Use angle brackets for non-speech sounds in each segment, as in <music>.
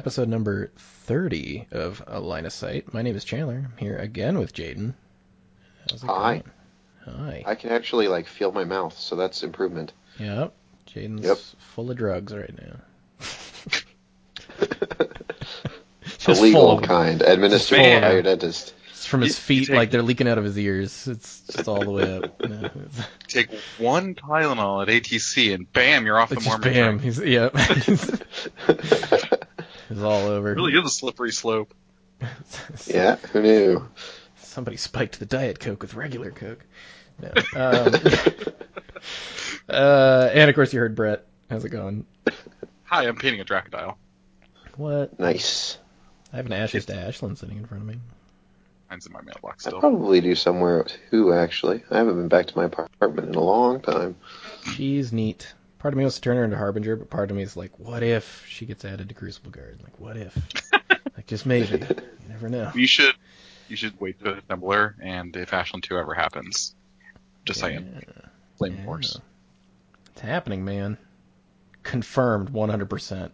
Episode number 30 of A Line of Sight. My name is Chandler. I'm here again with Jaden. How's it Hi. going? Hi. I can actually like feel my mouth, so that's improvement. Yep. Jaden's Yep. full of drugs right now. <laughs> the legal full of them. kind, administered Man. by your dentist. It's from his You- you feet, take- like they're leaking out of his ears. It's just all the way up. Yeah, <laughs> Take one Tylenol at ATC and bam, you're off it's the just bam. train. He's yep. <laughs> it's all over. It really is a slippery slope. <laughs> yeah, who knew? Somebody spiked the diet coke with regular coke. No. <laughs> Um, <laughs> uh, and of course you heard Brett. How's it going? Hi, I'm painting a Dracodile. What? Nice. I have an Ashes to Ashland sitting in front of me. Mine's in my mailbox I still. probably do somewhere too. Actually, I haven't been back to my apartment in a long time. She's neat. Part of me wants to turn her into Harbinger, but part of me is like, what if she gets added to Crucible Guard? Like, what if? <laughs> like, just maybe. You never know. You should you should wait to assemble her, and if Ashlynn 2 ever happens, just saying, flame yeah. force. It's happening, man. Confirmed 100%.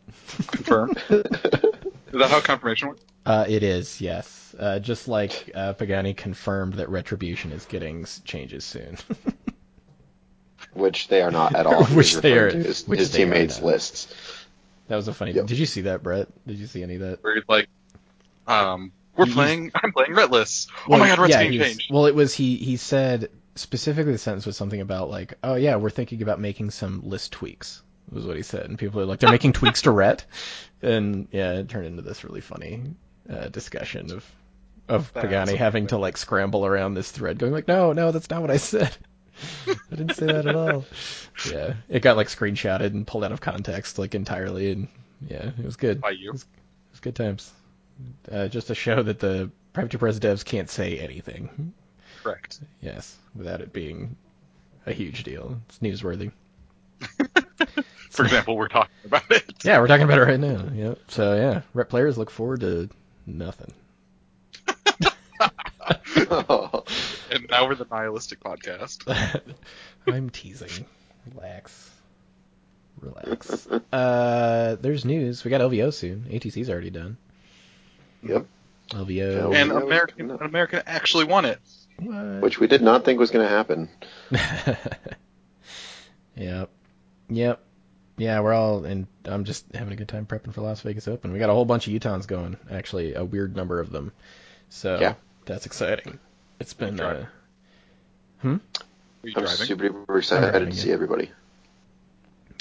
Confirmed. <laughs> is that how confirmation works? Uh, it is, yes. Uh, just like uh, Pagani confirmed that Retribution is getting changes soon. <laughs> Which they are not at <laughs> all. Which they are- His, which his they teammates' not. lists. that was a funny. Yep. Did you see that, Brett? Did you see any of that? Where it's like, um, we're He's- playing. <laughs> I'm playing Redless. Oh Well, my God, Red's yeah, getting he changed. Well, it was he. He said specifically the sentence was something about like, oh yeah, we're thinking about making some list tweaks. Was what he said, and people are like, they're making tweaks to Ret, <laughs> and yeah, it turned into this really funny uh, discussion of of That's Pagani having to like scramble around this thread, going like, no, no, that's not what I said. I didn't say that at all. <laughs> Yeah, it got like screenshotted and pulled out of context like entirely, and yeah, it was good. By you. It was good times. Uh, just to show that the Privateer Press devs can't say anything. Correct. Yes, without it being a huge deal. It's newsworthy. <laughs> For example, we're talking about it. <laughs> Yeah, we're talking about it right now. Yep. So yeah, rep players look forward to nothing. And now we're the nihilistic podcast. <laughs> I'm teasing. Relax. Relax. Uh, there's news. We got LVO soon. ATC's already done. yep. LVO. And Yeah, we- American no. American actually won it. What? Which we did not think was going to happen. <laughs> yep. Yep. Yeah, we're all, and I'm just having a good time prepping for Las Vegas Open. We got a whole bunch of Utahns going, actually, a weird number of them. So Yeah. that's exciting. It's been, Drive. uh, Were you I'm driving? super excited driving, to yeah. see everybody.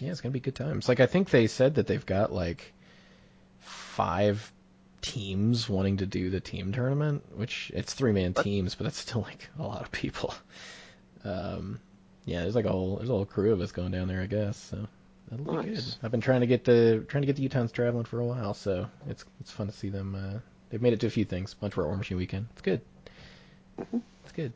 yeah, it's gonna be good times. Like I think they said that they've got like five teams wanting to do the team tournament, which it's three man teams, but that's still like a lot of people. Um, yeah, there's like a whole there's a whole crew of us going down there, I guess. So that'll be good. Nice. I've been trying to get the trying to get the Utahns traveling for a while, so it's it's fun to see them. Uh, they've made it to a few things. Bunch for War Machine weekend. It's good. Mhm. It's good.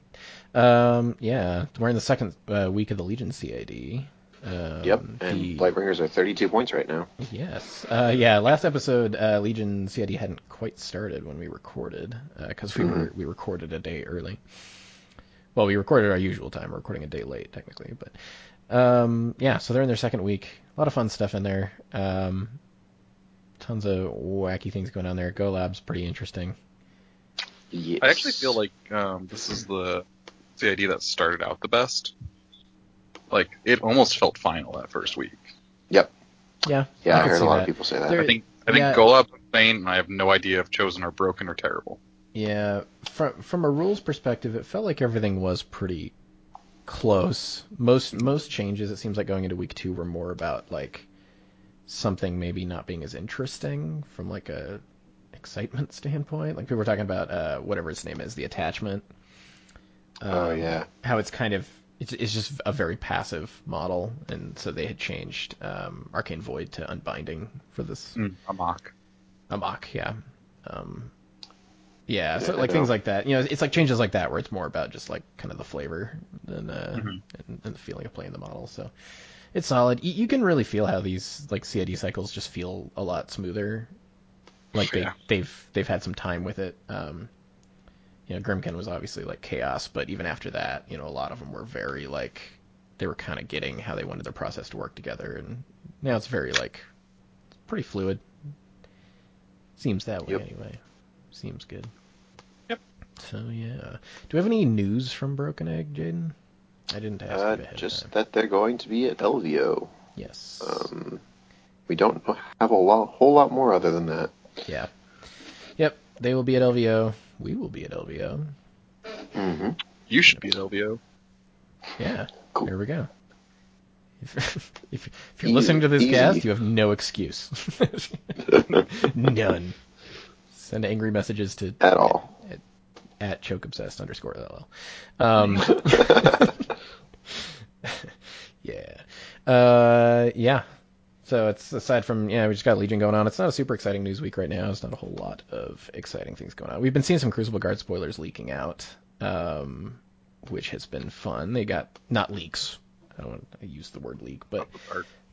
Um, yeah, we're in the second uh, week of the Legion CID. Um, Yep. And the- Blightbringers are 32 points right now. Yes. Uh, yeah. Last episode, uh, Legion CID hadn't quite started when we recorded because we were we recorded a day early. Well, we recorded our usual time. We're recording a day late technically, but um, yeah. So they're in their second week. A lot of fun stuff in there. Um, tons of wacky things going on there. Golab's pretty interesting. Yes. I actually feel like um, this is the the idea that started out the best. Like it almost felt final that first week. Yep. Yeah. Yeah, I, could heard a lot that. of people say that. There- I think I think Yeah. Golab's insane, and I have no idea if chosen are broken or terrible. Yeah, from from a rules perspective, it felt like everything was pretty close. Most most changes, it seems like going into week two, were more about like something maybe not being as interesting from like a excitement standpoint. Like people were talking about uh, whatever its name is, the attachment. oh Um, yeah. how it's kind of it's, it's just a very passive model, and so they had changed um, Arcane Void to Unbinding for this Mm, a mock. Amok, yeah. Um, Yeah, so Yeah, I like things like that. You know, it's like changes like that where it's more about just like kind of the flavor than uh, Mhm. and, and the feeling of playing the model. So it's solid. You, you can really feel how these like CID cycles just feel a lot smoother. Like they Yeah. they've they've had some time with it. Um, you know, Grymkin was obviously like chaos, but even after that, you know, a lot of them were very like they were kind of getting how they wanted their process to work together, and now it's very like pretty fluid. Seems that way Yep. anyway. Seems good. Yep. So yeah, do we have any news from Broken Egg, Jaden? I didn't ask Uh, just that they're going to be at LVO. Yes. Um, we don't have a lot, whole lot more other than that. Yeah. Yep. They will be at LVO. We will be at LVO. hmm You should be at LVO. Yeah. Cool. There we go. If, <laughs> if, if you're Easy- listening to this easy. cast, you have no excuse. <laughs> None. Send angry messages to At all. at choke obsessed underscore ll. Um, <laughs> yeah, uh, yeah. So it's aside from yeah, we just got Legion going on. It's not a super exciting news week right now. It's not a whole lot of exciting things going on. We've been seeing some Crucible Guard spoilers leaking out, um, which has been fun. They got not leaks. I don't want to use the word leak, but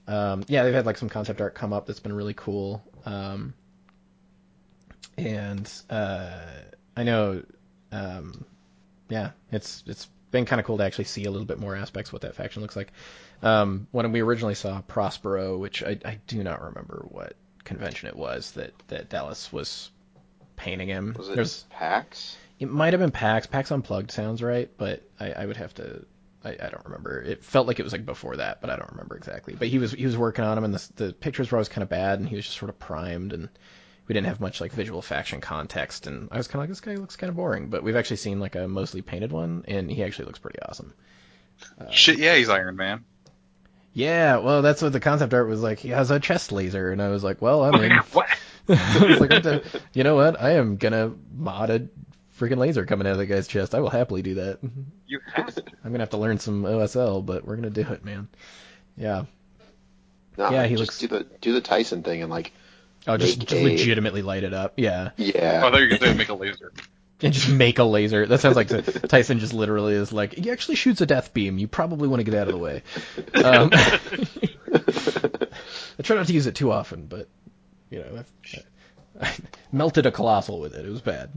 um, yeah, they've had like some concept art come up that's been really cool. Um, and uh, I know, um, yeah, it's it's been kind of cool to actually see a little bit more aspects of what that faction looks like. Um, when we originally saw Prospero, which I, I do not remember what convention it was that, that Dallas was painting him. Was it There's PAX? it might have been PAX. PAX Unplugged sounds right, but I, I would have to. I, I don't remember. It felt like it was like before that, but I don't remember exactly. But he was he was working on him, and the the pictures were always kind of bad, and he was just sort of primed, and we didn't have much like visual faction context, and I was kind of like, this guy looks kind of boring. But we've actually seen like a mostly painted one, and he actually looks pretty awesome. Uh, Shit, yeah, he's Iron Man. Yeah, well, that's what the concept art was like. He has a chest laser, and I was like, well, I mean, <laughs> what? <laughs> I was like, what the- you know what? I am gonna mod a freaking laser coming out of that guy's chest. I will happily do that. You have to. I'm gonna have to learn some OSL, but we're gonna do it, man. Yeah. No, Yeah, he just looks- do the do the Tyson thing and like Oh, just, just a- legitimately light it up. Yeah. yeah. Oh, I thought you were going to make a laser. And just make a laser. That sounds like <laughs> Tyson just literally is like, he actually shoots a death beam. You probably want to get out of the way. Um, <laughs> I try not to use it too often, but you know, that's, I melted a colossal with it. It was bad.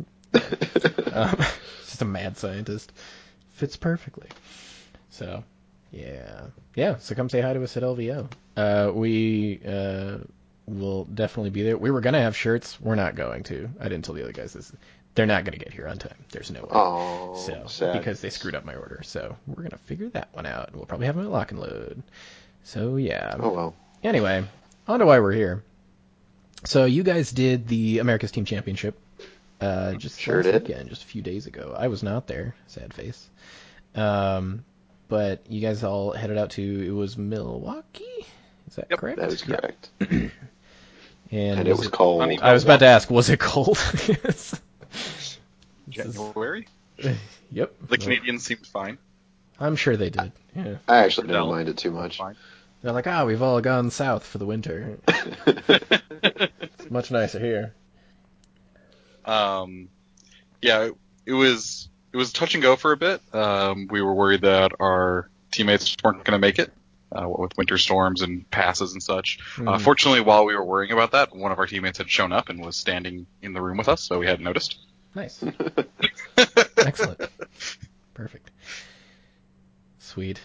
Um, <laughs> just a mad scientist. Fits perfectly. So, yeah, yeah. So come say hi to us at LVO. Uh, we uh, will definitely be there. We were gonna have shirts. We're not going to. I didn't tell the other guys this. They're not gonna get here on time. There's no way. Oh, So sad. because they screwed up my order, so we're gonna figure that one out. We'll probably have them at lock and load. So yeah. Oh well. Anyway, on to why we're here. So you guys did the America's Team Championship uh, just Sure did. weekend, just a few days ago. I was not there, sad face. Um, but you guys all headed out to it was Milwaukee. Is that Yep, correct? That is Yeah. correct. <clears throat> And, And it was cold. Honey- I was about to ask, was it cold? <laughs> Yes. This is- January. <laughs> Yep. The Canadians seemed fine. I'm sure they did. Yeah. I actually didn't No. mind it too much. Fine. They're like, ah, we've all gone south for the winter. <laughs> It's much nicer here. Um, yeah, it, it was it was touch and go for a bit. Um, we were worried that our teammates weren't going to make it uh, with winter storms and passes and such. Uh, Mm. fortunately, while we were worrying about that, one of our teammates had shown up and was standing in the room with us, so we hadn't noticed. Nice. <laughs> Excellent. Perfect. Sweet.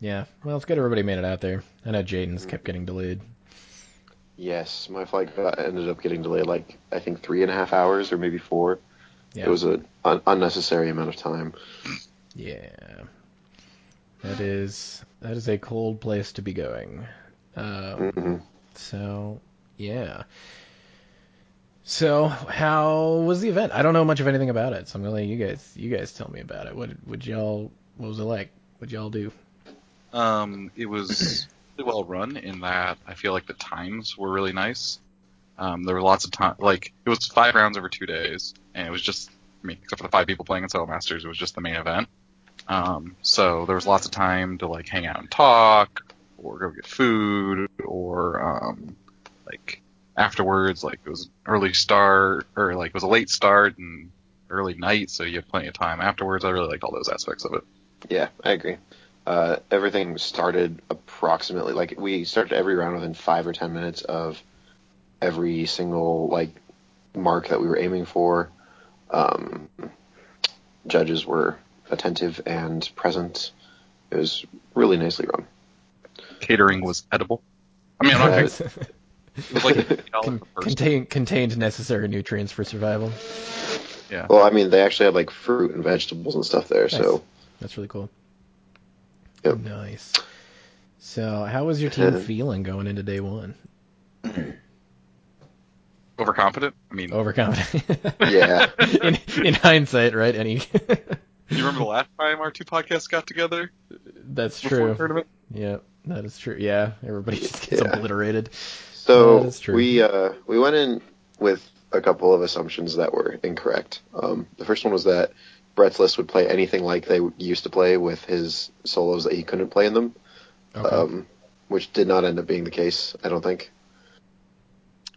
Yeah. Well, it's good everybody made it out there. I know Jaden's kept getting delayed. yes, my flight got, ended up getting delayed like I think three and a half hours or maybe four. Yeah. It was an un- unnecessary amount of time. Yeah. That is that is a cold place to be going. Um, hmm so yeah. So how was the event? I don't know much of anything about it, so I'm gonna let you guys you guys tell me about it. What would y'all what was it like? What'd y'all do? Um, it was <clears throat> really well run in that I feel like the times were really nice. Um, there were lots of time, like it was five rounds over two days, and it was just, I mean, except for the five people playing in Solo Masters, it was just the main event. Um, so there was lots of time to like hang out and talk, or go get food, or um, like afterwards, like it was early start, or like it was a late start, and early night, so you have plenty of time afterwards. I really liked all those aspects of it. Yeah, I agree. Uh, everything started approximately like we started every round within five or ten minutes of every single like mark that we were aiming for. Um, judges were attentive and present. It was really nicely run. Catering was edible. I mean, Uh, <laughs> it was like <laughs> Con- per contain, contained necessary nutrients for survival. Yeah. Well, I mean, they actually had like fruit and vegetables and stuff there, so That's really cool. Yep. Nice. So, how was your team <laughs> feeling going into day one? <clears throat> Overconfident. I mean, Overconfident. <laughs> Yeah. in, in hindsight, right? Any. you remember the last time our two podcasts got together That's true. tournament? Yeah, that is true. Yeah, everybody just gets Yeah. obliterated. So That is true. we uh, we went in with a couple of assumptions that were incorrect. Um, the first one was that Brett's list would play anything like they used to play with his solos that he couldn't play in them, Okay. um, which did not end up being the case. I don't think.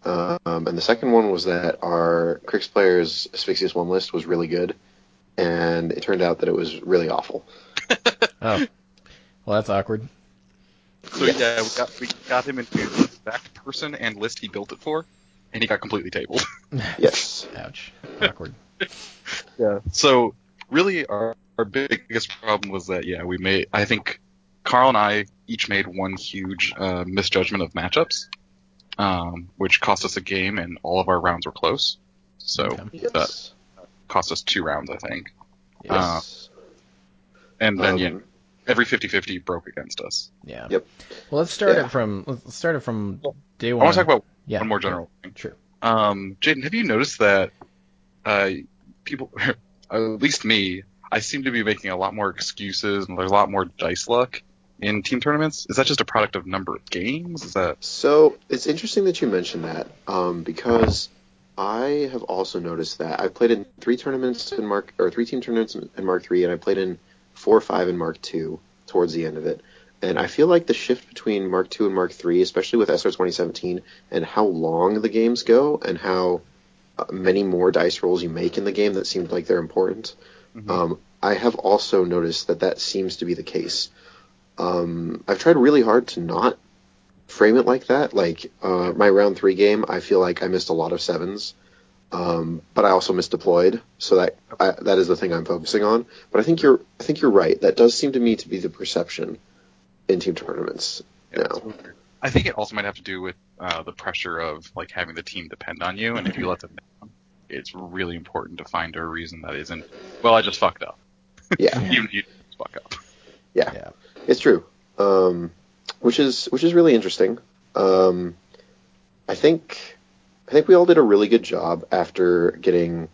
Um, and the second one was that our Cryx players Asphyxious one list was really good, and it turned out that it was really awful. <laughs> oh. Well, that's awkward. So yeah, we got we got him into the exact person and list he built it for, and he got completely tabled. <laughs> Yes. Ouch. <laughs> Awkward. Yeah. So really, our our biggest problem was that yeah, we made. I think Carl and I each made one huge uh, misjudgment of matchups, um, which cost us a game, and all of our rounds were close. So Okay. Yes. cost us two rounds, I think. Yes. And then Um, yeah, every 50-50 broke against us. Yeah. Yep. Well, let's start Yeah. it from let's start it from day one. I want to talk about yeah. one more general thing. Sure. Um, Jaden, have you noticed that uh, people, <laughs> at least me, I seem to be making a lot more excuses and there's a lot more dice luck in team tournaments? Is that just a product of number of games? Is that So it's interesting that you mentioned that um, because I have also noticed that I've played in three tournaments in Mark or three team tournaments in Mark three, and I played in four five and Mark two towards the end of it. And I feel like the shift between Mark two and Mark three, especially with SR 2017, and how long the games go, and how uh, many more dice rolls you make in the game that seemed like they're important. Mhm. Um, I have also noticed that that seems to be the case. Um, I've tried really hard to not frame it like that. Like uh, my round three game, I feel like I missed a lot of sevens, um, but I also misdeployed. So that I, that is the thing I'm focusing on. But I think you're I think you're right. That does seem to me to be the perception in team tournaments Yeah, now. I think it also might have to do with uh, the pressure of like having the team depend on you, and if you let them down, it's really important to find a reason that isn't. Well, I just fucked up. Yeah, <laughs> Even if you just fuck up. yeah, Yeah. it's true. Um, which is which is really interesting. Um, I think I think we all did a really good job after getting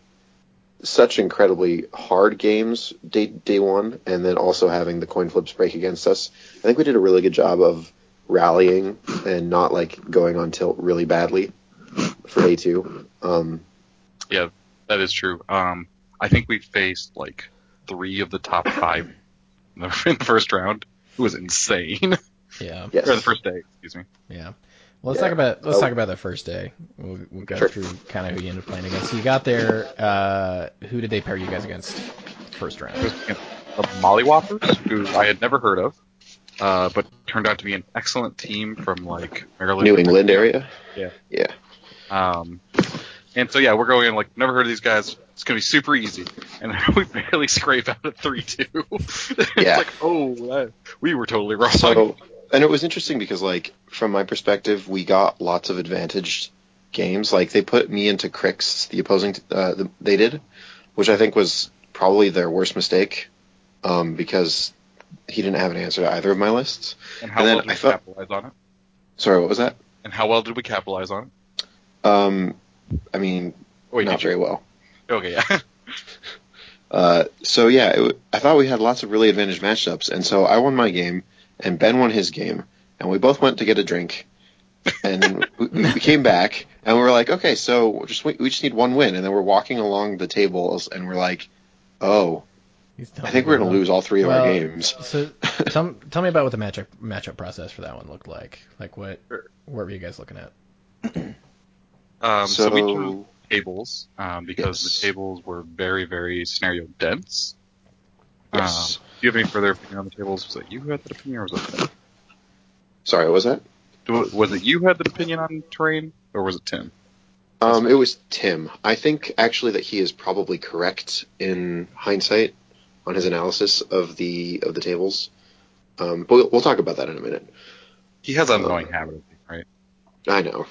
such incredibly hard games day day one, and then also having the coin flips break against us. I think we did a really good job of rallying and not like going on tilt really badly for day two. Um, Yeah, that is true. Um, I think we faced like three of the top <coughs> five in the, first round. It was insane. Yeah. yes, or the first day, excuse me. Yeah. Well, let's Yeah. talk about let's Oh. talk about the first day. We'll, we'll go Sure. through kind of who you ended up playing against. So you got there. Uh, who did they pair you guys against? First round. was against the Mollywhoppers, who I had never heard of, uh, but turned out to be an excellent team from like Maryland, New England area. Yeah. yeah. Um, and so yeah, we're going in like never heard of these guys. It's gonna be super easy, and <laughs> we barely scrape out a three-two. <laughs> it's Yeah. like oh, that, we were totally wrong. So, and it was interesting because, like, from my perspective, we got lots of advantaged games. Like, they put me into Cryx, the opposing, uh, the, they did, which I think was probably their worst mistake, um, because he didn't have an answer to either of my lists. and how and then well did I we felt- capitalize on it? Sorry, what was that? And how well did we capitalize on it? Um, I mean, wait, not you? very well. Okay, yeah. <laughs> Uh, so yeah, it, I thought we had lots of really advantaged matchups, and so I won my game, and Ben won his game, and we both went to get a drink, and <laughs> we, we came back, and we were like, okay, so just we, we just need one win, and then we're walking along the tables, and we're like, oh, I think we're gonna lose all three of Well, our games. <laughs> So tell, tell me about what the matchup matchup process for that one looked like. Like what Sure. what were you guys looking at? <clears throat> Um, so, we so chose tables um, because Yes. the tables were very, very scenario dense. Yes. Um, do you have any further opinion on the tables? Was it you who had that opinion, or was it Tim? Sorry, was that? Was it you who had the opinion on terrain, or was it Tim? Um, it was Tim. I think actually that he is probably correct in hindsight on his analysis of the of the tables. Um, but we'll, we'll talk about that in a minute. He has an Uh, annoying habit, right? I know.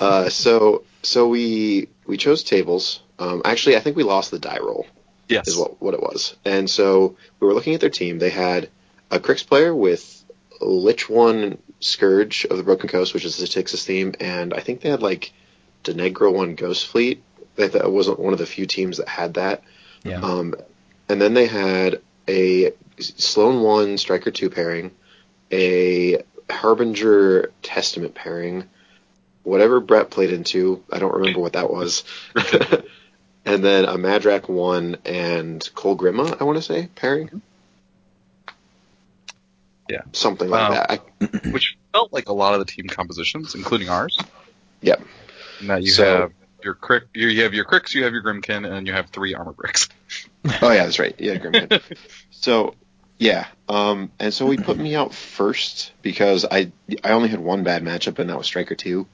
Uh, so so we we chose tables. Um, actually, I think we lost the die roll. Yes. is what what it was. And so we were looking at their team. They had a Cryx player with Lich One Scourge of the Broken Coast, which is the Texas theme, and I think they had like Deneghra One Ghost Fleet. That wasn't one of the few teams that had that. Yeah. Um, and then they had a Sloan One Striker Two pairing, a Harbinger Testament pairing, whatever Brett played into. I don't remember what that was. <laughs> <laughs> <laughs> and then a Madrak One and Kolgrima, I want to say pairing. Yeah. something like Um, that. I, <clears throat> Which felt like a lot of the team compositions, including ours. Yep. Now you So- have your Cryx, you you have your cricks, you have your Grymkin, and you have three armor bricks. <laughs> oh yeah, that's right. Yeah, Grymkin. <laughs> so yeah, um, and so he put me out first because I I only had one bad matchup and that was Striker Two,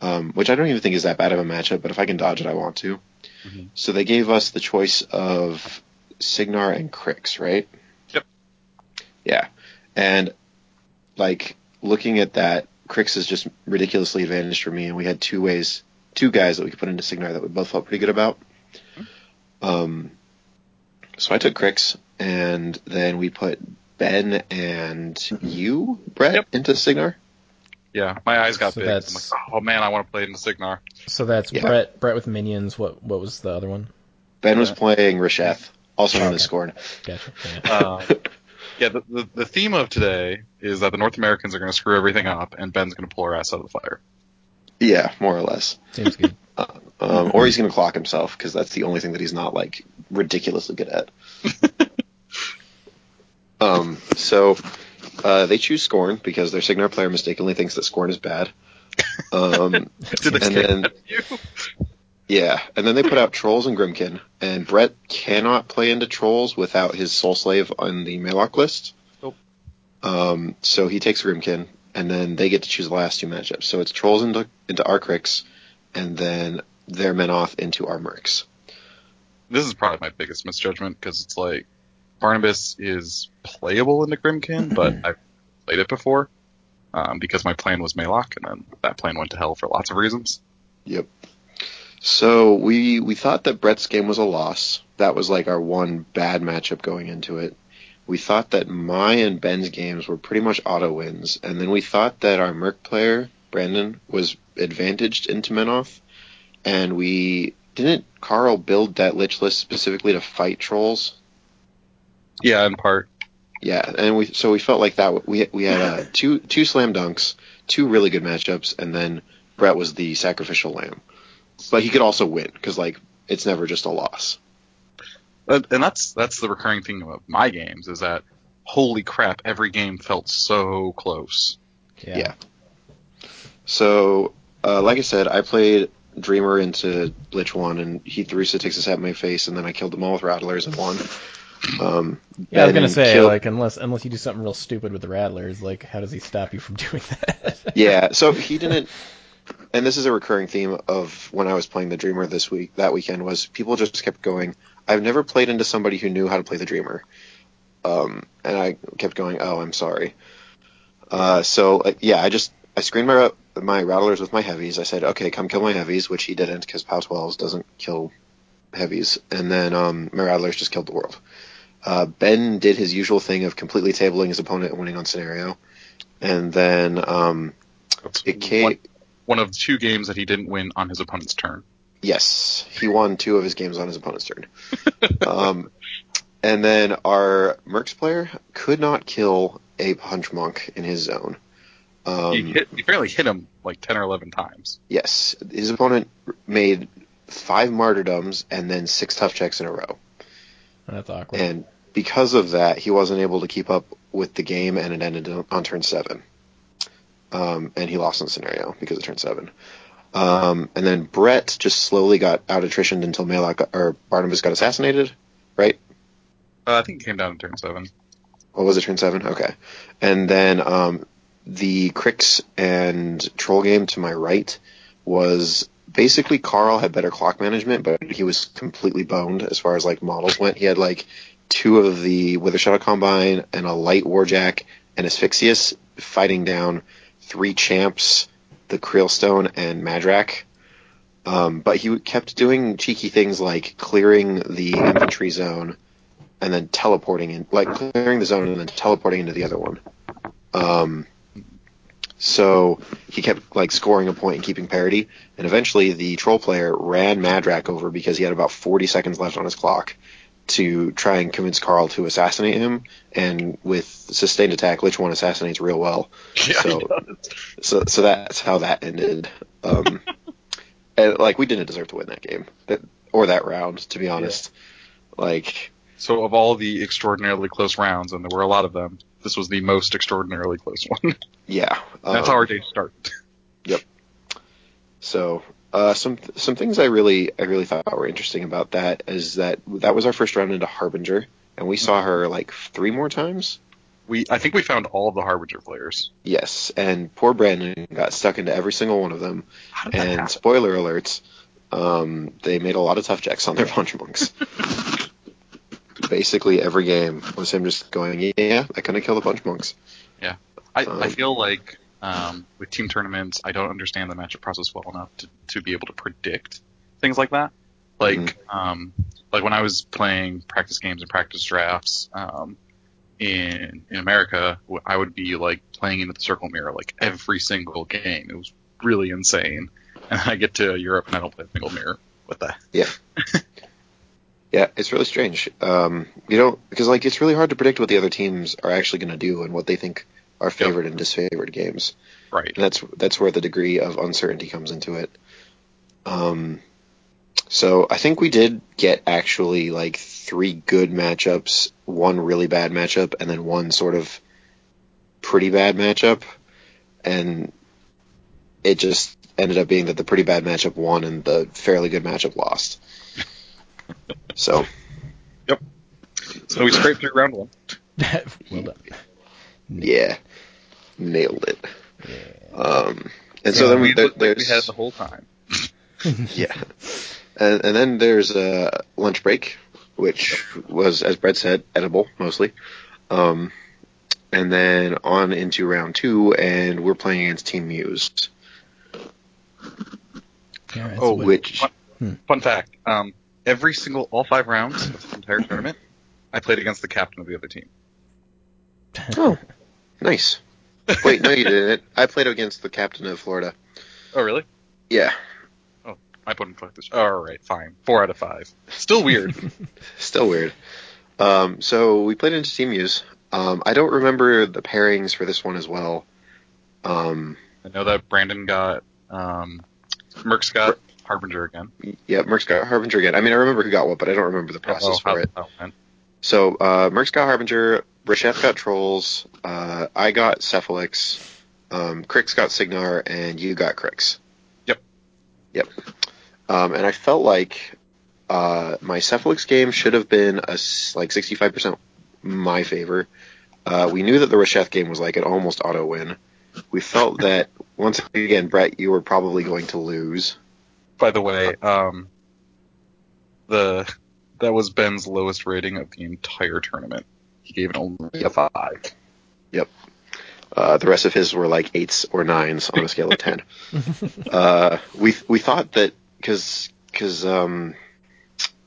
um, which I don't even think is that bad of a matchup. But if I can dodge it, I want to. Mhm. So they gave us the choice of Cygnar and Cryx, right? Yep. Yeah, and like looking at that, Cryx is just ridiculously advantaged for me, and we had two ways, two guys that we could put into Cygnar that we both felt pretty good about. Um, so I took Cryx, and then we put Ben and you, Brett, Yep. into Cygnar. Yeah, my eyes got So big. I'm like, oh man, I want to play in the Cygnar. So that's Yeah. Brett. Brett with minions. What what was the other one? Ben was playing Rasheth, also known as Okay. Skorne. Gotcha. Yeah. Uh, yeah, the, the the theme of today is that the North Americans are going to screw everything up, and Ben's going to pull our ass out of the fire. Yeah, more or less. Seems good. <laughs> Um, or he's going to clock himself because that's the only thing that he's not like ridiculously good at. <laughs> um, so uh, they choose Skorne because their Cygnar player mistakenly thinks that Skorne is bad. Um, <laughs> Did they And then- you? yeah, and then they put out Trolls and Grymkin, and Brett cannot play into Trolls without his Soul Slave on the Maelok list. Nope. Um, so he takes Grymkin, and then they get to choose the last two matchups. So it's Trolls into into Arcrix, and then their Menoth into our Mercs. This is probably my biggest misjudgment because it's like Barnabas is playable in the Grymkin, <clears throat> but I've played it before um, because my plan was Maelok, and then that plan went to hell for lots of reasons. Yep. So we we thought that Brett's game was a loss. That was like our one bad matchup going into it. We thought that my and Ben's games were pretty much auto wins, and then we thought that our Merc player Brandon was advantaged into Menoth, and we didn't Carl build that Lich list specifically to fight trolls. Yeah, in part. Yeah, and we so we felt like that we we had uh, <laughs> two two slam dunks, two really good matchups, and then Brett was the sacrificial lamb, but he could also win because like it's never just a loss. And that's that's the recurring thing about my games is that holy crap, every game felt so close. Yeah. Yeah. So, uh, like I said, I played Dreamer into Lich one, and he threw statistics at my face, and then I killed them all with Rattlers and won. Um, Yeah, I was gonna say killed- like unless unless you do something real stupid with the rattlers, like how does he stop you from <laughs> doing that? yeah, so he didn't. And this is a recurring theme of when I was playing the Dreamer this week, that weekend, was people just kept going. I've never played into somebody who knew how to play the Dreamer, um, and I kept going. Oh, I'm sorry. Uh, so uh, yeah, I just I screened my my rattlers with my heavies. I said, okay, come kill my heavies, which he didn't because POW 12s doesn't kill heavies, and then um, my rattlers just killed the world. Uh, ben did his usual thing of completely tabling his opponent and winning on scenario, and then um, it came. one, one of two games that he didn't win on his opponent's turn. Yes, he won two of his games on his opponent's turn. <laughs> um, and then our Mercs player could not kill a punch monk in his zone. Um, he hit, he apparently hit him like ten or eleven times. Yes, his opponent made five martyrdoms and then six tough checks in a row. That's awkward. And because of that, he wasn't able to keep up with the game, and it ended on- on turn seven. Um, and he lost in the scenario because of turn seven. Um, and then Brett just slowly got out attritioned until Maelok got, or Barnabas got assassinated, right? Uh, I think it came down to turn seven. What was it, turn seven? Okay. And then um, the Cryx and Troll game to my right was basically Carl had better clock management, but he was completely boned as far as like models went. He had like two of the Wither Shadow Combine and a light Warjack and Asphyxious fighting down three champs, the Krielstone and Madrak. Um, but he kept doing cheeky things like clearing the infantry zone and then teleporting in, like clearing the zone and then teleporting into the other one. Um, so he kept like scoring a point and keeping parity, and eventually the troll player ran Madrak over because he had about 40 seconds left on his clock to try and convince Carl to assassinate him. And with sustained attack, Lich One assassinates real well. <laughs> Yeah, so, so, so that's how that ended. Um, <laughs> and like we didn't deserve to win that game that, or that round, to be honest. Like So of all the extraordinarily close rounds, and there were a lot of them, this was the most extraordinarily close one. <laughs> yeah, That's um, how our day started. <laughs> Yep. So uh, some some things I really I really thought were interesting about that is that that was our first round into Harbinger, and we saw her like three more times. We I think we found all of the Harbinger players. Yes, and poor Brandon got stuck into every single one of them. And happen? spoiler alerts, um, they made a lot of tough checks on their punch monks. <laughs> Basically, every game was him just going, "Yeah, I couldn't kill the punch monks." Yeah, I, Um, I feel like um, with team tournaments, I don't understand the matchup process well enough to, to be able to predict things like that. Like, Mm-hmm. um, like when I was playing practice games and practice drafts um, in in America, I would be like playing into the circle mirror like every single game. It was really insane. <laughs> And I get to Europe and I don't play a single mirror. What the? Yeah. <laughs> yeah, it's really strange. Um, you know, because like it's really hard to predict what the other teams are actually going to do and what they think are favored and disfavored games. Right. And that's that's where the degree of uncertainty comes into it. Um, so I think we did get actually like three good matchups, one really bad matchup, and then one sort of pretty bad matchup, and it just ended up being that the pretty bad matchup won and the fairly good matchup lost. <laughs> So Yep. So we scraped through round one. <laughs> well done. yeah, nailed it. Yeah. Um, and so Yeah, then we we there, looked like we had it the whole time. <laughs> yeah, and, and then there's a lunch break, which was, as Brett said, edible mostly. Um, and then on into round two, and we're playing against Team Muse, Yeah, it's Oh, what- which Fun fact: um, every single, all five rounds of the entire tournament, I played against the captain of the other team. oh, <laughs> nice. <laughs> Wait, no, you didn't. I played against the captain of Florida. Oh, really? Yeah, Oh, I put him fuck this. All right, fine. Four out of five. Still weird. <laughs> <laughs> still weird. Um, so we played into Team use. Um, I don't remember the pairings for this one as well. Um, I know that Brandon got, um, Mercs got Harbinger again. yeah, Mercs got Harbinger again. I mean, I remember who got what, but I don't remember the process Oh, how- for it. how went. So uh, Mercs got Harbinger, Rasheth got Trolls, uh, I got Cephalyx, um, Cryx got Cygnar, and you got Cryx. Yep. Yep. Um, and I felt like uh, my Cephalyx game should have been a like 65% my favor. Uh, we knew that the Rasheth game was like an almost auto win. We felt <laughs> that once again, Brett, you were probably going to lose. By the way, um, the that was Ben's lowest rating of the entire tournament. He gave it only a five. Uh, the rest of his were like eights or nines on a scale of ten. <laughs> uh, we we thought that because because um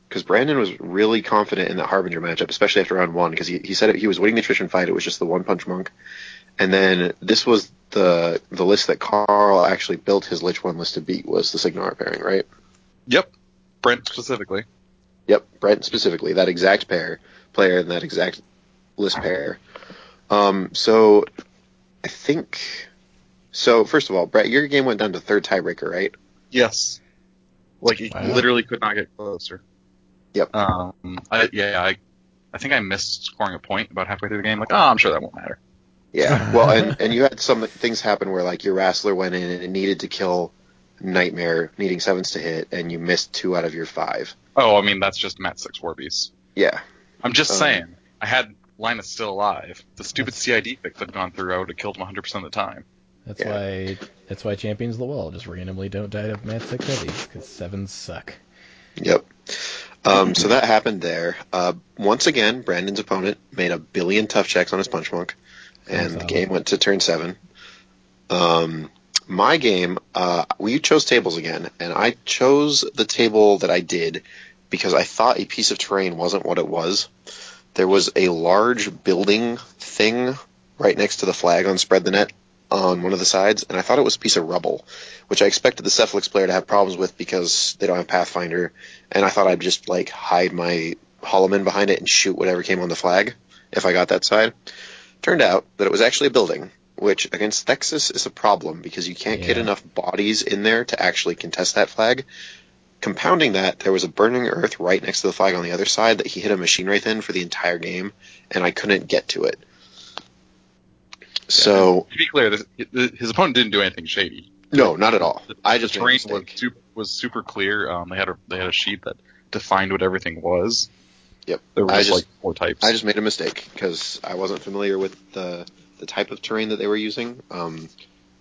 because Brandon was really confident in the Harbinger matchup, especially after round one, because he, he said it, he was winning the attrition fight. It was just the one punch monk, and then this was the the list that Carl actually built his Lich one list to beat was the Cygnar pairing, right? Yep. Brent specifically. Yep, Brent specifically that exact pair player and that exact list pair. Um, so I think so. First of all, Brett, your game went down to third tiebreaker, right? Yes. Like it Wow. literally could not get closer. Yep. Um. I, yeah. I. I think I missed scoring a point about halfway through the game. Like, oh, I'm sure that won't matter. Yeah. <laughs> Well, and and you had some things happen where like your wrestler went in and it needed to kill nightmare needing sevens to hit, and you missed two out of your five. Oh, I mean that's just Mat Six Warbeast. Yeah, I'm just Um, saying. I had Linus still alive. The stupid CID fix had gone through. I would have killed him 100 percent of the time. That's Yeah. why that's why champions of the wall just randomly don't die of Mat Six heavies because sevens suck. Yep. Um, so that happened there. Uh, once again, Brandon's opponent made a billion tough checks on his punch monk, and the game went to turn seven. Um, my game, uh, we chose tables again, and I chose the table that I did because I thought a piece of terrain wasn't what it was. There was a large building thing right next to the flag on Spread the Net on one of the sides, and I thought it was a piece of rubble, which I expected the Cephalyx player to have problems with because they don't have Pathfinder, and I thought I'd just like hide my Hollowmen behind it and shoot whatever came on the flag if I got that side. Turned out that it was actually a building, which against Thexus is a problem because you can't get enough bodies in there to actually contest that flag. Compounding that, there was a burning earth right next to the flag on the other side that he hit a machine wraith in for the entire game, and I couldn't get to it. So To be clear, this, his opponent didn't do anything shady. no, not at all. I just the made a terrain was was super clear. Um, they had a they had a sheet that defined what everything was. Yep. There was I just- like four types. I just made a mistake because I wasn't familiar with the the type of terrain that they were using. Um,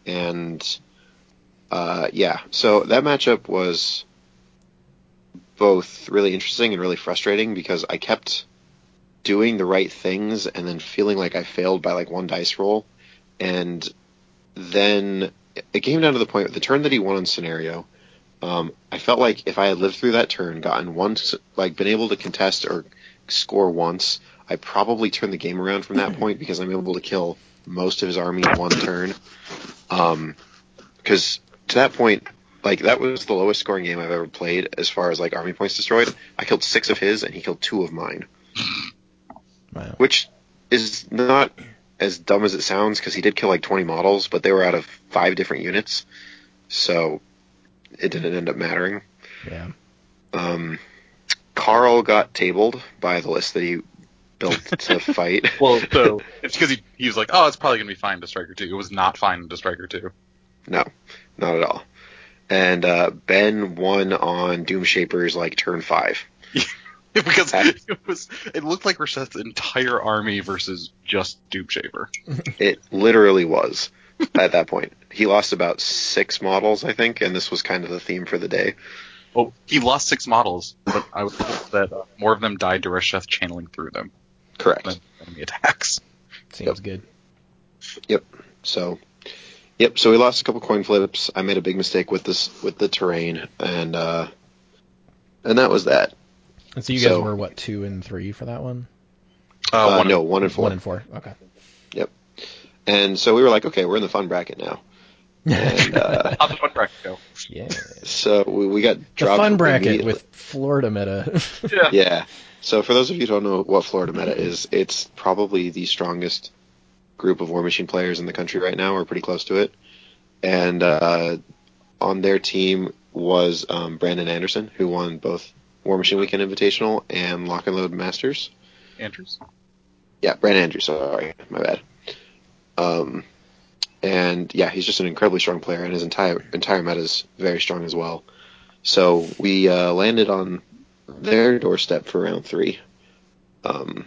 and uh, yeah, so that matchup was both really interesting and really frustrating because I kept doing the right things and then feeling like I failed by like one dice roll, and then it came down to the point with the turn that he won on scenario. Um, I felt like if I had lived through that turn, gotten one, s- like been able to contest or score once, I probably turned the game around from that point because I'm able to kill most of his army in one turn. Um, because to that point, like that was the lowest scoring game I've ever played as far as like army points destroyed. I killed six of his and he killed two of mine, <laughs> Wow. which is not as dumb as it sounds because he did kill like 20 models, but they were out of five different units, so it didn't end up mattering. Yeah. Um, Carl got tabled by the list that he built <laughs> to fight. <laughs> well, so it's because he, he was like, oh, it's probably gonna be fine to Striker two. It was not fine to Striker two. No, not at all. And uh, Ben won on Doom Shapers like turn five. <laughs> because it was it looked like Rasheth's entire army versus just Doom Shaper. <laughs> It literally was at that point. He lost about six models, I think, and this was kind of the theme for the day. Oh, he lost six models, but I would hope that uh, more of them died to Rasheth channeling through them Correct. than enemy attacks. Seems good. Yep. So, yep. So we lost a couple coin flips. I made a big mistake with this with the terrain, and uh, and that was that. And so you guys So- were what two and three for that one? Uh, one- no, one and four. One and four. Okay. Yep. And so we were like, okay, we're in the fun bracket now. And uh, <laughs> How'd the fun bracket go? yeah. so we, we got The fun bracket with Florida meta. Yeah. Yeah. So for those of you who don't know what Florida Meta is, it's probably the strongest group of War Machine players in the country right now, or pretty close to it. And uh, on their team was um, Brandon Anderson, who won both War Machine Weekend Invitational and Lock and Load Masters. Andrews. Yeah, Brandon Andrews. Sorry, my bad. Um, and yeah, he's just an incredibly strong player, and his entire entire meta is very strong as well. So we uh, landed on their doorstep for round three. Um,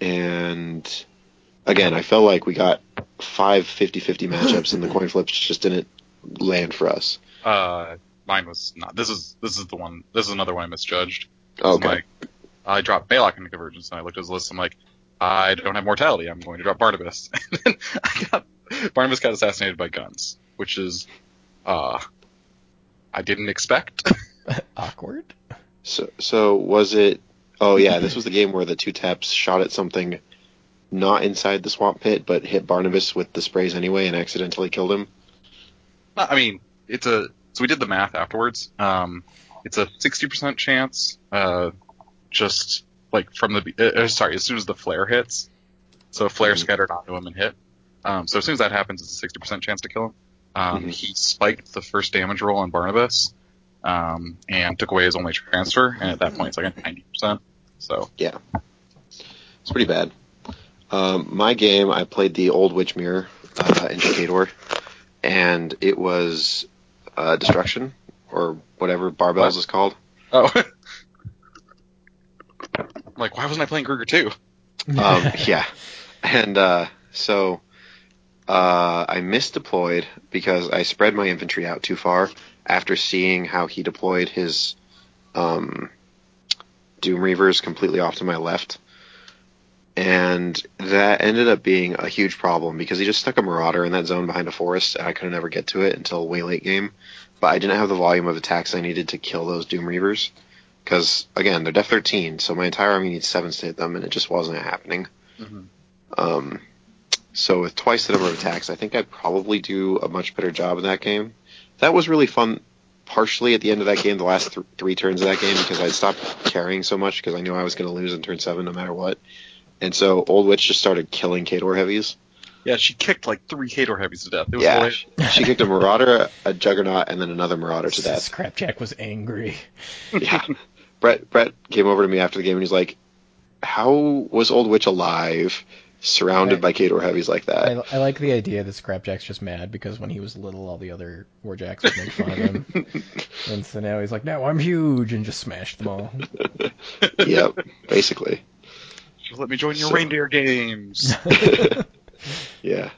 and again, I felt like we got five 50-50 matchups, and the coin flips just didn't land for us. Uh, mine was not. This is this is the one. This is another one I misjudged. Okay. I'm like, I dropped Balak into Convergence, and I looked at his list. I'm like, I don't have mortality. I'm going to drop Barnabas. <laughs> and then I got Barnabas got assassinated by guns, which is, uh, I didn't expect. <laughs> Awkward. So, so was it? Oh yeah, this was the game where the two taps shot at something not inside the swamp pit, but hit Barnabas with the sprays anyway and accidentally killed him. I mean, it's a. So we did the math afterwards. Um, it's a 60% chance, uh, just like from the. Uh, uh, sorry, as soon as the flare hits. So a flare Mhm. scattered onto him and hit. Um, so as soon as that happens, it's a 60% chance to kill him. Um, Mhm. He spiked the first damage roll on Barnabas, um, and took away his only transfer, and at that point, it's like a 90%. So yeah, It's pretty bad. Um, my game, I played the old Witch Mirror uh, in Jacador, and it was uh, Destruction or whatever barbells What? is called. Oh. <laughs> like, why wasn't I playing Krueger 2? Um, <laughs> yeah, and uh, so uh, I misdeployed because I spread my infantry out too far after seeing how he deployed his um, Doom Reavers completely off to my left. And that ended up being a huge problem because he just stuck a Marauder in that zone behind a forest, and I could never get to it until way late game. But I didn't have the volume of attacks I needed to kill those Doom Reavers. Because, again, they're Def 13, so my entire army needs 7s to hit them, and it just wasn't happening. Mhm. Um, so with twice the number of attacks, I think I'd probably do a much better job in that game. That was really fun, partially at the end of that game, the last th- three turns of that game, because I stopped carrying so much because I knew I was going to lose in turn seven no matter what. And so Old Witch just started killing Khador heavies. Yeah, she kicked like three Khador heavies to death. It was Yeah, hilarious. she, she kicked a Marauder, a Juggernaut, and then another Marauder to death. <laughs> Scrapjack was angry. yeah. Brett Brett came over to me after the game and he's like, "How was Old Witch alive, surrounded I- by Kador heavies like that?" I, I like the idea that Scrapjack's just mad because when he was little, all the other Warjacks would make fun of him, <laughs> and so now he's like, "Now I'm huge," and just smashed them all. <laughs> yep, basically. Just let me join your So- reindeer games. <laughs> <laughs> Yeah.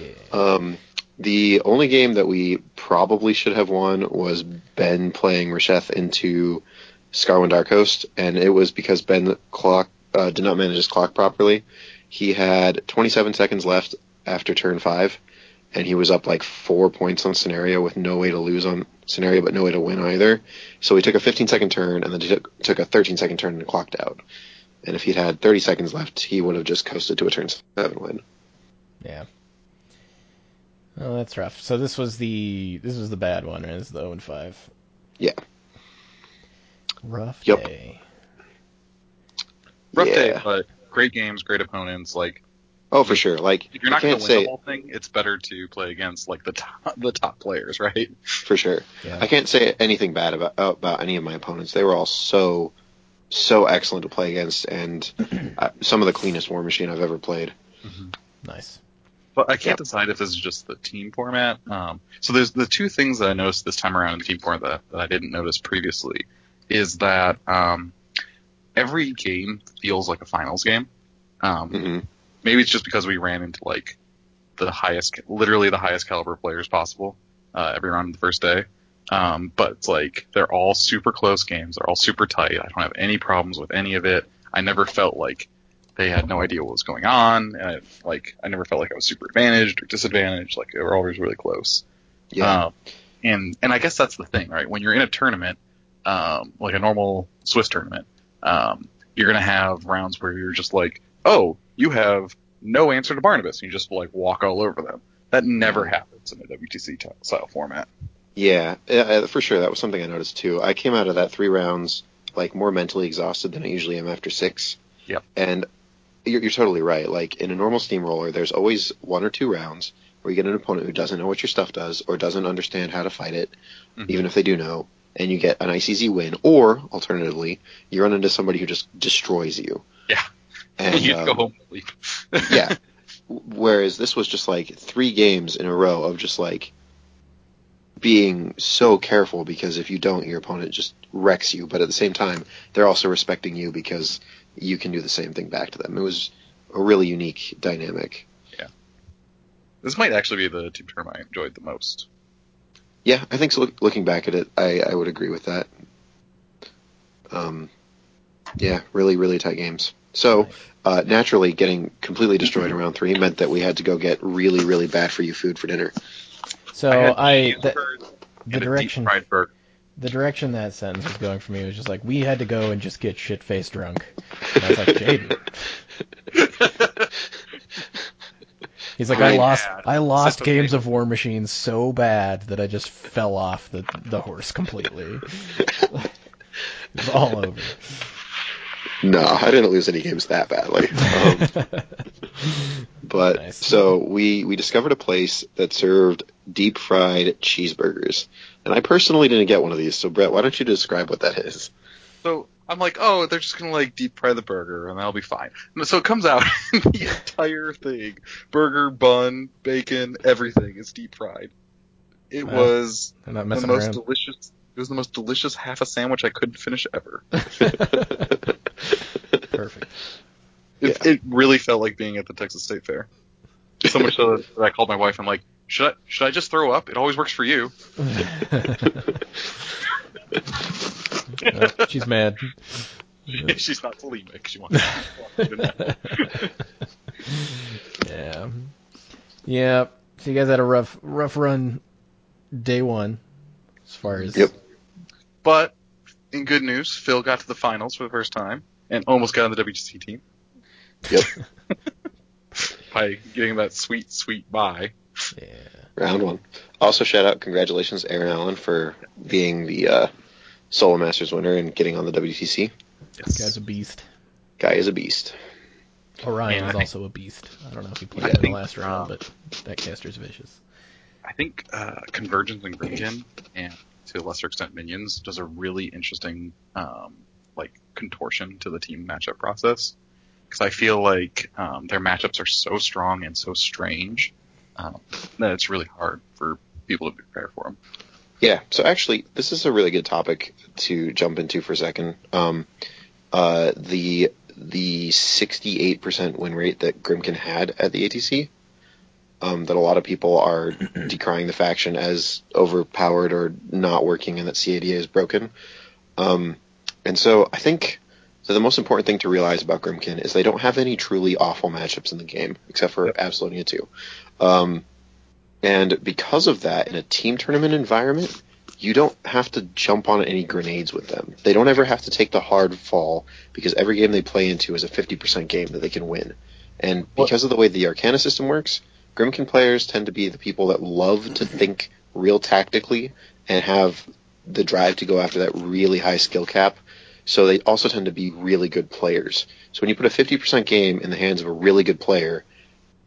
Yeah. Um, the only game that we probably should have won was Ben playing Rasheth into Scarwind Dark Host, and it was because Ben clock uh, did not manage his clock properly. He had 27 seconds left after turn five, and he was up like four points on scenario with no way to lose on scenario, but no way to win either. So he took a 15 second turn, and then he took, took a 13 second turn and clocked out. And if he'd had 30 seconds left, he would have just coasted to a turn seven win. Yeah. Oh, that's rough. So this was the this was the bad one, right? This is the 0 and 5. Yeah. Rough Yep. day. Rough day, but great games, great opponents. Like Oh, for sure. Like if you're not going to win say the whole thing, it's better to play against like the top, the top players, <laughs> right? for sure. Yeah. I can't say anything bad about about any of my opponents. They were all so so excellent to play against, and uh, <clears throat> some of the cleanest War Machine I've ever played. Nice. But I can't Yep. decide if this is just the team format. Um, so there's the two things that I noticed this time around in the team format that, that I didn't notice previously is that um, every game feels like a finals game. Um, hmm maybe it's just because we ran into like the highest, literally the highest caliber players possible uh, every round of the first day. Um, but like they're all super close games. They're all super tight. I don't have any problems with any of it. I never felt like they had no idea what was going on. And I, like I never felt like I was super advantaged or disadvantaged. Like they were always really close. Yeah, Um, and and I guess that's the thing, right? When you're in a tournament, um, like a normal Swiss tournament, um, you're gonna have rounds where you're just like, oh, you have no answer to Barnabas, and you just like walk all over them. That never happens in a WTC t- style format. Yeah, uh, for sure. That was something I noticed too. I came out of that three rounds like more mentally exhausted than I usually am after six. Yep. And you're, you're totally right. Like in a normal steamroller, there's always one or two rounds where you get an opponent who doesn't know what your stuff does or doesn't understand how to fight it, Mhm. even if they do know, and you get a nice easy win. Or alternatively, you run into somebody who just destroys you. Yeah. <laughs> And, you um, go home <laughs> yeah. Whereas this was just like three games in a row of just like being so careful because if you don't, your opponent just wrecks you. But at the same time, they're also respecting you because you can do the same thing back to them. It was a really unique dynamic. Yeah, this might actually be the team term I enjoyed the most. Yeah, I think so. Look, looking back at it, I, I would agree with that. Um, yeah, really, really tight games. So uh, naturally, getting completely destroyed in round three meant that we had to go get really, really bad for you food for dinner. So had I, cheese the, the direction deep fried burger. the direction that sentence was going for me was just like we had to go and just get shit faced drunk. And I was like, Jaden. <laughs> He's like, I Really lost bad. I lost System games thing. of War Machine so bad that I just fell off the the horse completely. It's all over. No, I didn't lose any games that badly. Um, <laughs> but Nice. so we we discovered a place that served deep fried cheeseburgers, and I personally didn't get one of these. So Brett, why don't you describe what that is? So I'm like, oh, they're just gonna like deep fry the burger and that'll be fine. And So it comes out, <laughs> the entire thing, burger, bun, bacon, everything is deep fried. It Wow. was not the most around. delicious. It was the most delicious half a sandwich I couldn't finish ever. <laughs> <laughs> Perfect. It, it really felt like being at the Texas State Fair. So much so that I called my wife. I'm like, should I should I just throw up? It always works for you. Uh, <laughs> she's mad. <laughs> She's not bulimic. She wants. to know. <laughs> yeah. Yeah. So you guys had a rough rough run day one as far as Yep. but in good news, Phil got to the finals for the first time and almost got on the WTC team Yep. by getting that sweet, sweet bye. Yeah. Round one. Also, shout out, congratulations, Aaron Allen, for being the uh, Solo Masters winner and getting on the WTC. Yes. Guy's a beast. Guy is a beast. Orion is also a beast. I don't know if he played I in the last round, uh, but that caster's vicious. I think uh, Convergence and Grymkin, and to a lesser extent Minions, does a really interesting um, like contortion to the team matchup process. Because I feel like um, their matchups are so strong and so strange um, that it's really hard for people to prepare for them. Yeah, so actually, this is a really good topic to jump into for a second. Um, uh, the the 68% win rate that Grymkin had at the ATC, um, that a lot of people are <clears throat> decrying the faction as overpowered or not working and that CADA is broken. Um, and so I think that the most important thing to realize about Grymkin is they don't have any truly awful matchups in the game, except for Yep. Absylonia 2. Um, and because of that, in a team tournament environment, you don't have to jump on any grenades with them. They don't ever have to take the hard fall because every game they play into is a 50% game that they can win. And because of the way the Arcana system works, Grymkin players tend to be the people that love to think real tactically and have the drive to go after that really high skill cap. So they also tend to be really good players. So when you put a 50% game in the hands of a really good player,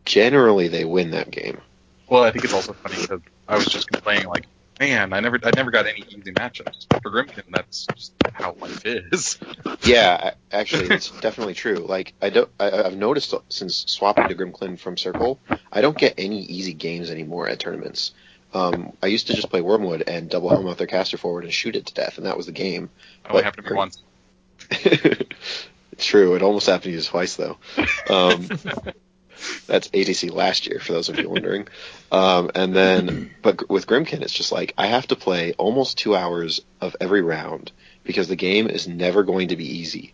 generally they win that game. Well, I think it's also funny because I was just complaining like, man, I never, I never got any easy matchups. For Grymkin, that's just how life is. <laughs> Yeah, actually, it's definitely true. Like I don't, I, I've noticed since swapping to Grymkin from Circle, I don't get any easy games anymore at tournaments. Um, I used to just play Wormwood and double helm out their caster forward and shoot it to death, and that was the game. It only But happened to me once. <laughs> true. It almost happened to you twice though. Um, <laughs> that's ATC last year, for those of you wondering. Um, and then, but with Grymkin, it's just like I have to play almost two hours of every round because the game is never going to be easy.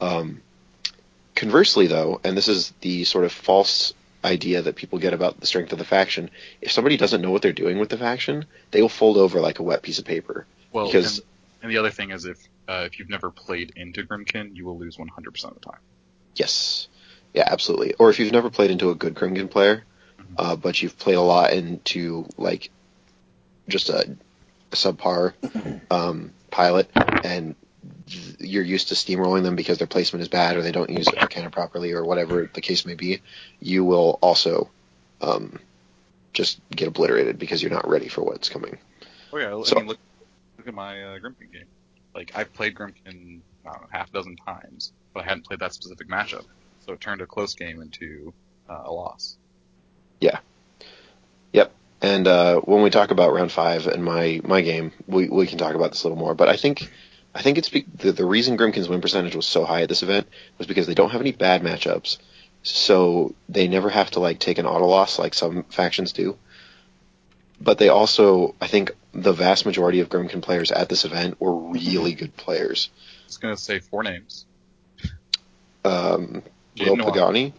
Um, conversely, though, and this is the sort of false idea that people get about the strength of the faction, if somebody doesn't know what they're doing with the faction, they will fold over like a wet piece of paper. Well, because- and, and the other thing is if uh, if you've never played into Grymkin, you will lose 100% of the time. Yes. Yeah, absolutely. Or if you've never played into a good Grymkin player, Mhm. uh, but you've played a lot into like just a, subpar <clears throat> um, pilot, and you're used to steamrolling them because their placement is bad or they don't use Arcana properly or whatever the case may be, you will also um, just get obliterated because you're not ready for what's coming. Oh yeah, I So- mean look look at my uh, Grymkin game. Like I've played Grymkin I don't know, half a dozen times, but I hadn't played that specific matchup, so it turned a close game into uh, a loss. Yeah. Yep. And uh, when we talk about round five and my my game, we we can talk about this a little more. But I think I think it's be- the the reason Grymkin's win percentage was so high at this event was because they don't have any bad matchups, so they never have to like take an auto loss like some factions do. But they also, I think, the vast majority of Grimkin players at this event were really good players. I was gonna say four names: Um, Will Jaden Noir,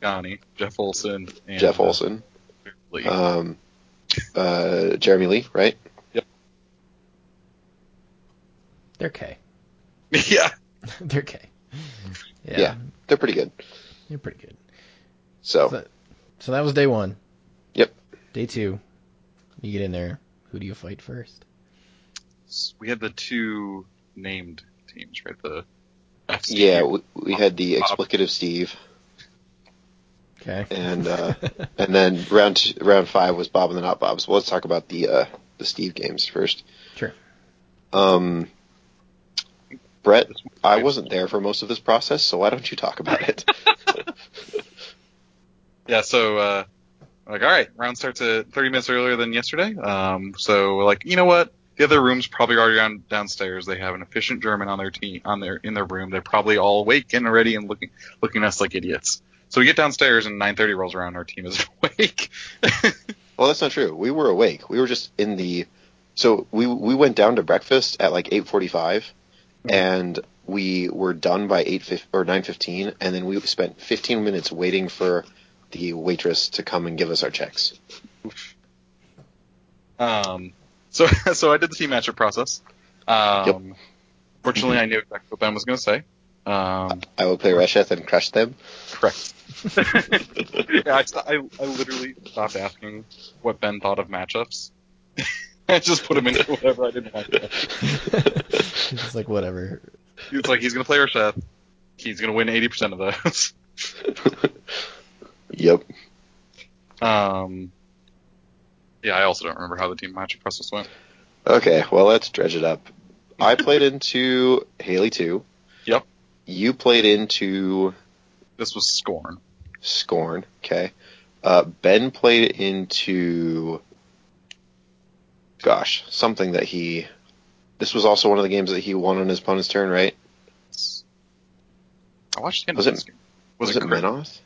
Pagani, Jeff Olson, and Jeff uh, Olson, Lee. um, uh, Jeremy Lee, right? Yep. They're K. <laughs> <laughs> yeah, <laughs> They're K. Yeah, Yeah. They're pretty good. They're pretty good. So So, so that was day one. Yep. Day two. You get in there. Who do you fight first? we had the two named teams, right? The FC. Yeah, we, we had the explicative Steve, Okay. and uh, <laughs> and then round t- round five was Bob and the Not Bobs. Well, let's talk about the uh, the Steve games first. Sure. Um, Brett, I wasn't there for most of this process, so why don't you talk about it? <laughs> Yeah, so uh, Like, all right, round starts at 30 minutes earlier than yesterday. Um, so we're like, you know what? The other room's probably already on downstairs. They have an efficient German on their team, on their in their room. They're probably all awake and ready and looking looking at us like idiots. So we get downstairs and 9:30 rolls around. Our team is <laughs> awake. <laughs> Well, that's not true. We were awake. We were just in the. So we we went down to breakfast at like 8:45, and we were done by 8 or 9:15, and then we spent 15 minutes waiting for the waitress to come and give us our checks. Um, so <laughs> so I did the team matchup process. Um, Yep. Fortunately, I knew exactly what Ben was going to say. Um, I will play Rasheth and crush them. correct. <laughs> <laughs> yeah, I, I, I literally stopped asking what Ben thought of matchups. I just put him into whatever I didn't want. To. It's like whatever. He was like, he's going to play Rasheth. He's going to win 80% of those. Yep. Um, yeah, I also don't remember how the team matchup process went. Okay, well let's dredge it up. I played <laughs> into Haley 2. Yep. You played into This was Skorne. Skorne. Okay. Uh, ben played into. Gosh, something that he. This was also one of the games that he won on his opponent's turn, right? I watched the end Was of it- this game. Was, Was, it it? Menoth?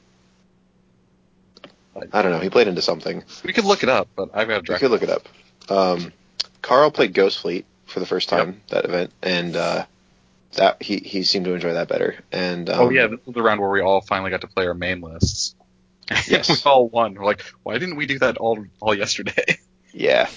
I don't know. He played into something. We could look it up, but I've got a You draft. could look it up. Um, Carl played Ghost Fleet for the first time that event, and uh, that he he seemed to enjoy that better. And um, oh yeah, this was the round where we all finally got to play our main lists. <laughs> Yes. we all won. We're like, why didn't we do that all all yesterday? <laughs> Yeah.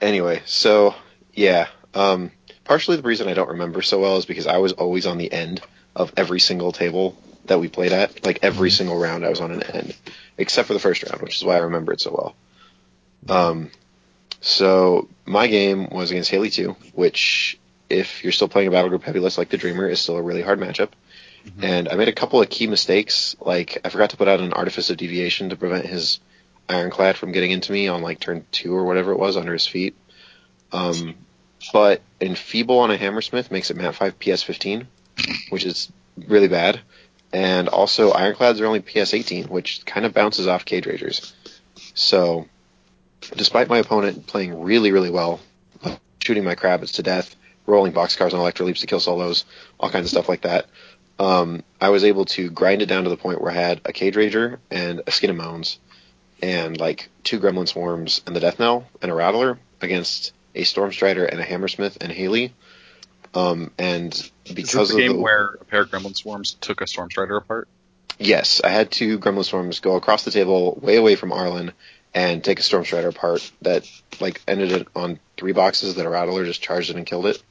anyway, so yeah, um, partially the reason I don't remember so well is because I was always on the end of every single table that we played at. Like every single round, I was on an end, except for the first round, which is why I remember it so well. Um, so my game was against Haley 2, which, if you're still playing a battle group heavy list like the Dreamer, is still a really hard matchup. And I made a couple of key mistakes, like I forgot to put out an Artifice of Deviation to prevent his Ironclad from getting into me on like turn two or whatever it was under his feet. Um, but Enfeeble on a Hammersmith makes it map 5 PS 15, which is really bad. And also Ironclads are only PS 18, which kind of bounces off Cage Ragers. So, despite my opponent playing really, really well, shooting my Crabbits to death, rolling boxcars on Electro Leaps to kill solos, all kinds of stuff like that, um, I was able to grind it down to the point where I had a Cage Rager and a Skin and Moans and like two Gremlin Swarms and the Death Knell and a Rattler against a Storm Strider and a Hammersmith and Haley. Um, and because of the game the where a pair of Gremlin Swarms took a Storm Strider apart? yes, I had two Gremlin Swarms go across the table way away from Arlen and take a Storm Strider apart that like ended it on three boxes that a Rattler just charged it and killed it.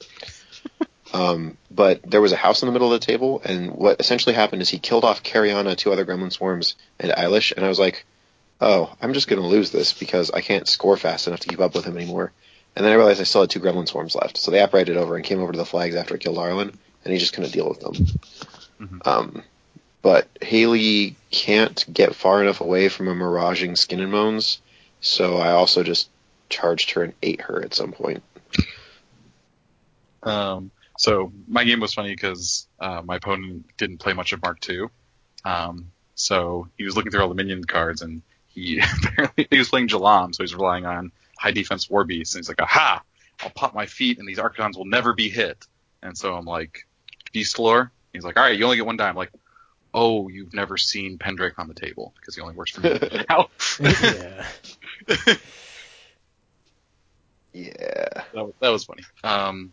<laughs> Um, but there was a house in the middle of the table, and what essentially happened is he killed off Karianna, two other Gremlin Swarms, and Eilish, and I was like, oh, I'm just going to lose this because I can't score fast enough to keep up with him anymore. And then I realized I still had two Gremlin Swarms left, so they uprighted over and came over to the flags after I killed Arlen, and he just couldn't deal with them. Mhm. Um, but Haley can't get far enough away from a miraging Skin and Moans, so I also just charged her and ate her at some point. Um, so my game was funny because uh, my opponent didn't play much of Mark II. Um, so he was looking through all the minion cards and he <laughs> apparently he was playing Jalam, so he's relying on high defense war beasts. And he's like, aha, I'll pop my feet and these Archons will never be hit. And so I'm like, Beast Lore? He's like, all right, you only get one die. I'm like, oh, you've never seen Pendrake on the table because he only works for me <laughs> now. <laughs> yeah. Yeah. that, was- that was funny. Um,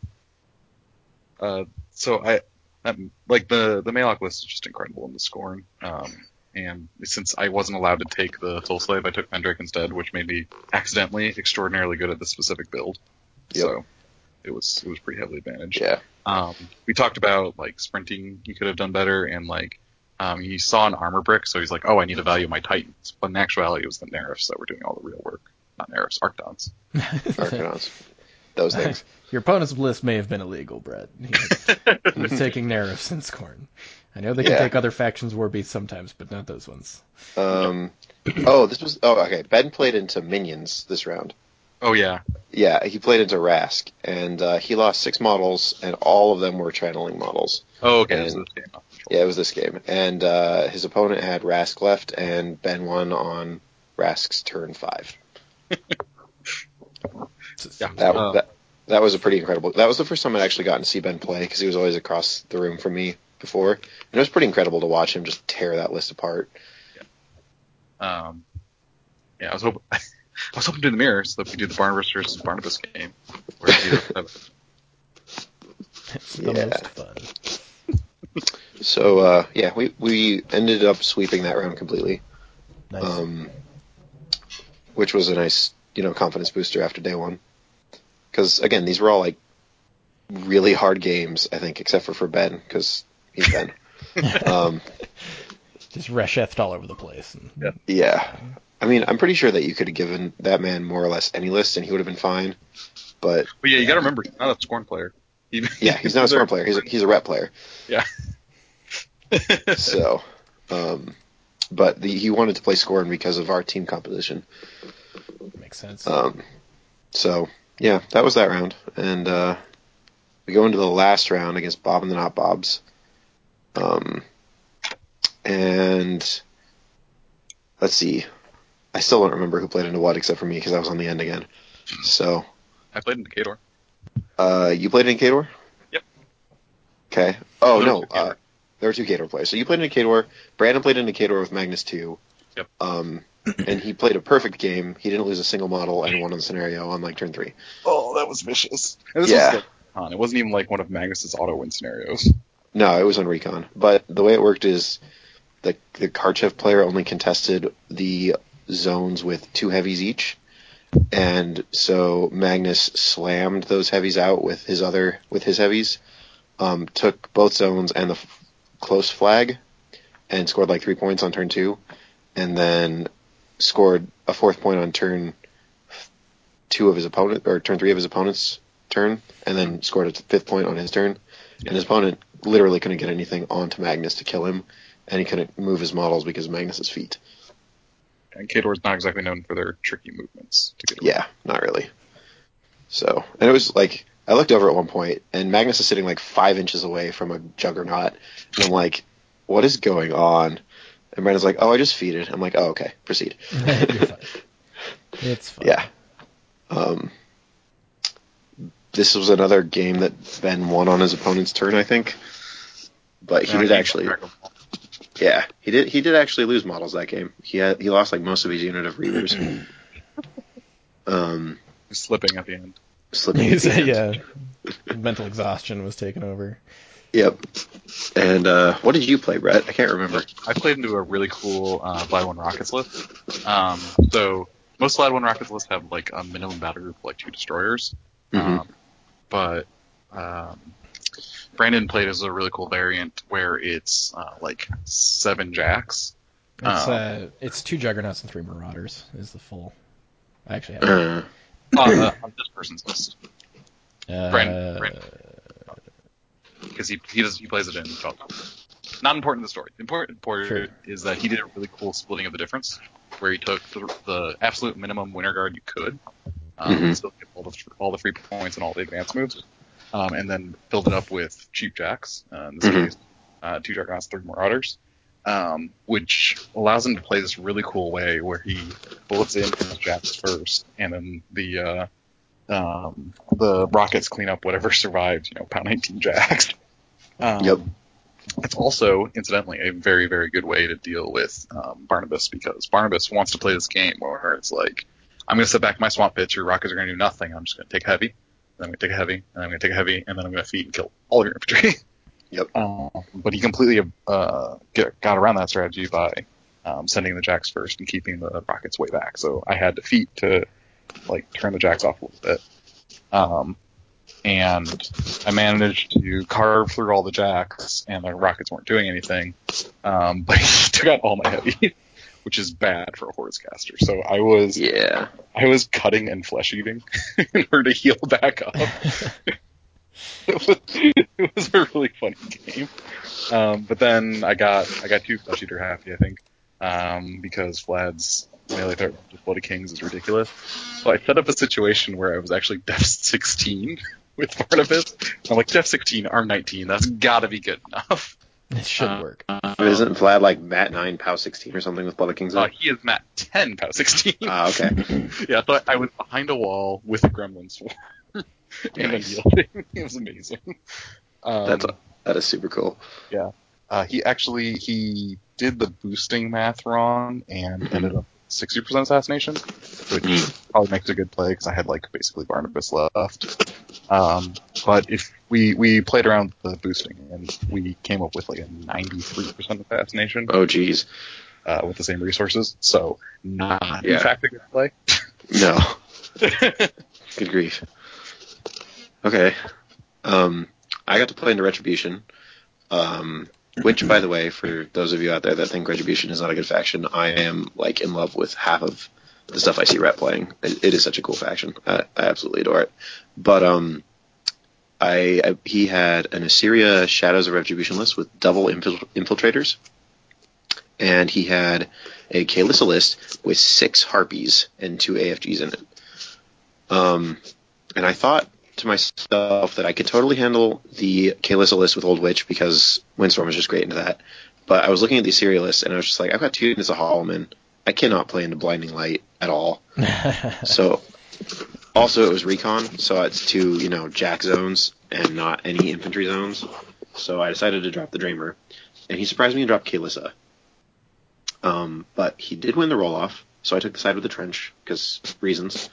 uh, so I, that, like the the Maelok list is just incredible in the scoring. Um, and since I wasn't allowed to take the Soul Slave, I took Pendrake instead, which made me accidentally extraordinarily good at this specific build. Yep. So it was it was pretty heavily advantaged. Yeah. Um, we talked about like sprinting, you could have done better, and like um, he saw an armor brick, so he's like, oh, I need to value my Titans. But in actuality, it was the Nerfs that were doing all the real work, not Nerfs, Arctons. <laughs> Arcanons. Those things. <laughs> Your opponent's list may have been illegal, Brett. He was, <laughs> he was taking Nerifs and Skorne. I know they can Yeah. take other factions' war beasts sometimes, but not those ones. Um, oh, this was. Oh, okay. Ben played into minions this round. Oh yeah, Yeah, he played into Rask, and uh, he lost six models, and all of them were channeling models. Oh, okay. And- this game. Yeah, it was this game, and uh, his opponent had Rask left, and Ben won on Rask's turn five. <laughs> Yeah. That, Uh, that that was a pretty incredible. That was the first time I'd actually gotten to see Ben play because he was always across the room from me before, and it was pretty incredible to watch him just tear that list apart. Um, yeah, I was hoping <laughs> I was hoping to do the mirror so that we do the Barnabas versus Barnabas game. Where you It's the Yeah. most fun. So uh, yeah, we we ended up sweeping that round completely, Nice. um, which was a nice you know confidence booster after day one. Because again, these were all like really hard games, I think, except for for Ben because he's <laughs> Ben. um, Just Rashethed all over the place. And, Yeah. Yeah. I mean, I'm pretty sure that you could have given that man more or less any list and he would have been fine. But but yeah, you got to remember, he's not a Skorne player. He, <laughs> yeah, he's not a smart player. He's a, he's a rep player. Yeah. <laughs> So, um, but the, he wanted to play Skorne because of our team composition. Makes sense. Um, so yeah, that was that round, and uh, we go into the last round against Bob and the Not Bobs. Um, and let's see, I still don't remember who played into what except for me because I was on the end again. So I played in Decatur. Uh, you played in Khador? Yep. Okay. Oh There no, uh, there were two Khador players. So you played in Khador. Brandon played in Khador with Magnus two. Yep. Um, and he played a perfect game. He didn't lose a single model and won on the scenario on like turn three. Oh, that was vicious. And this Yeah. was like, Recon. it wasn't even like one of Magnus's auto win scenarios. No, it was on Recon. But the way it worked is the the Karchev player only contested the zones with two heavies each. And so Magnus slammed those heavies out with his other with his heavies, um, took both zones and the f- close flag, and scored like three points on turn two, and then scored a fourth point on turn two of his opponent or turn three of his opponent's turn, and then scored a fifth point on his turn. And his opponent literally couldn't get anything onto Magnus to kill him, and he couldn't move his models because of Magnus's feet. And Khador's not exactly known for their tricky movements. To get. Yeah, not really. So, and it was like I looked over at one point, and Magnus is sitting like five inches away from a juggernaut, and I'm like, "What is going on?" And Brandon's like, "Oh, I just feeded." I'm like, "Oh, okay, proceed." Fine. <laughs> <laughs> It's fine. yeah. Um, this was another game that Ben won on his opponent's turn, I think. But he And did actually, yeah, he did. He did actually lose models that game. He had he lost like most of his unit of reavers. <clears throat> um, slipping at the end. slipping. At the end. yeah. Mental exhaustion was taking over. Yep. And uh, what did you play, Brett? I can't remember. I played into a really cool uh, Glide One Rockets list. Um, so most Glide One Rockets lists have like a minimum battery of like two destroyers. Mhm. Um, but um, Brandon played as a really cool variant where it's uh, like seven jacks. It's Oh. uh, it's two juggernauts and three marauders is the full. I actually have. Uh, Uh, <clears throat> uh, on this person's list Uh, Brandon- Brandon. because he he does he plays it in. well, Not important to the story. Important important Sure. is that he did a really cool splitting of the difference, where he took the, the absolute minimum winter guard you could, um, Mhm. still get all the all the free points and all the advanced moves, um, and then filled it up with cheap jacks. Uh, in this Mhm. case, uh, two juggernauts, three marauders, um, which allows him to play this really cool way where he bullets in his jacks first, and then the uh, um, the rockets clean up whatever <laughs> survived. You know, pound 19 jacks. Um, Yep. It's also, incidentally, a very, very good way to deal with um, Barnabas because Barnabas wants to play this game where it's like, I'm going to sit back my swamp pit, your rockets are going to do nothing. I'm just going to take heavy, I'm going to take a heavy, and I'm going to take a heavy, and then I'm going to feed and kill all of your infantry. <laughs> Yep. Um, but he completely uh, get, got around that strategy by um, sending the jacks first and keeping the rockets way back. So I had defeat to like turn the jacks off a little bit. Um, and I managed to carve through all the jacks, and the rockets weren't doing anything. Um, <laughs> but he took out all my heavy, which is bad for a horse caster. So I was yeah. I was cutting and flesh eating <laughs> in order to heal back up. <laughs> it, was, it was a really funny game. Um, but then I got I got two flesh eater happy, I think, um, because Vlad's melee threat with Blood of Kings is ridiculous. So I set up a situation where I was actually <laughs> def 16 with Barnabas. I'm like def 16, arm 19. That's got to be good enough. It should uh, work. isn't Vlad like Mat nine, Pow sixteen or something with Blood of Kings? Uh, he is Mat 10, Pow 16. Ah, okay. <laughs> yeah, I thought I was behind a wall with a gremlin swarm <laughs> and Nice. a yielding. <laughs> It was amazing. Um, That's that is super cool. Yeah. Uh, he actually he did the boosting math wrong and ended up 60% assassination, which probably makes a good play because I had like basically Barnabas left. Um, but if we we played around with the boosting and we came up with like a 93% assassination Oh geez. uh, with the same resources, so not in fact a good play. <laughs> No. <laughs> Good grief. Okay. Um, I got to play into Retribution. Um, which, by the way, for those of you out there that think Retribution is not a good faction, I am like in love with half of the stuff I see Rep playing. It, it is such a cool faction. I, I absolutely adore it. But um, I, I he had an Issyria Shadows of Retribution list with double infil- infiltrators, and he had a Kaelyssa list with six harpies and two AFGs in it. Um, and I thought to myself that I could totally handle the Kaelyssa list with Old Witch because Windstorm is just great into that. But I was looking at the Issyria list and I was just like, I've got two units of Hollowmen. I cannot play into Blinding Light at all. <laughs> So, also it was recon, so it's two, you know, jack zones and not any infantry zones. So I decided to drop the Dreamer, and he surprised me and dropped Kaelyssa. Um, but he did win the roll off, so I took the side with the trench because reasons.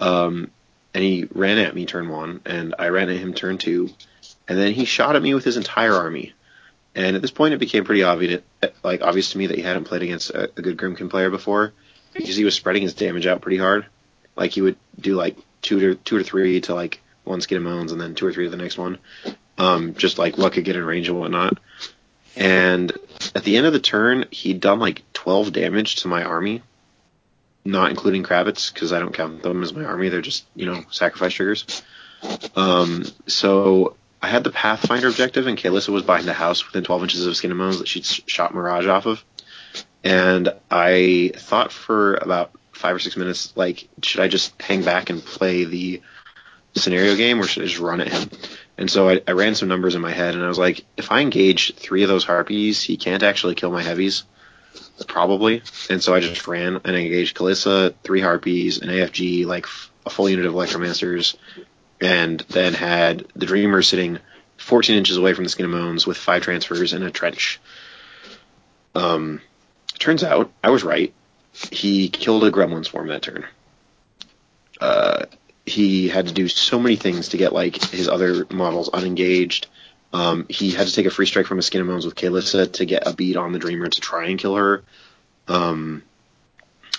Um, and he ran at me turn one, and I ran at him turn two, and then he shot at me with his entire army. And at this point, it became pretty obvious, like obvious to me that he hadn't played against a, a good Grymkin player before, because he was spreading his damage out pretty hard. Like he would do like two to two or three to like one moans, and then two or three to the next one, um, just like what could get in range and whatnot. And at the end of the turn, he'd done like 12 damage to my army, not including Crabbits, because I don't count them as my army. They're just, you know, sacrifice triggers. Um, so I had the Pathfinder objective, and Kaelyssa was behind the house within 12 inches of Moans that she'd shot Mirage off of. And I thought for about five or six minutes, like, should I just hang back and play the scenario game, or should I just run at him? And so I, I ran some numbers in my head, and I was like, if I engage three of those harpies, he can't actually kill my heavies, probably. And so I just ran and engaged Kaelyssa, three harpies, an AFG, like a full unit of Electromancers, and then had the Dreamer sitting 14 inches away from the Skin of Moans with five transfers and a trench. Um, turns out I was right. He killed a Gremlin Swarm that turn. Uh, he had to do so many things to get like his other models unengaged. Um, he had to take a free strike from a Skin and Bones with Kaelyssa to get a beat on the Dreamer to try and kill her. Um,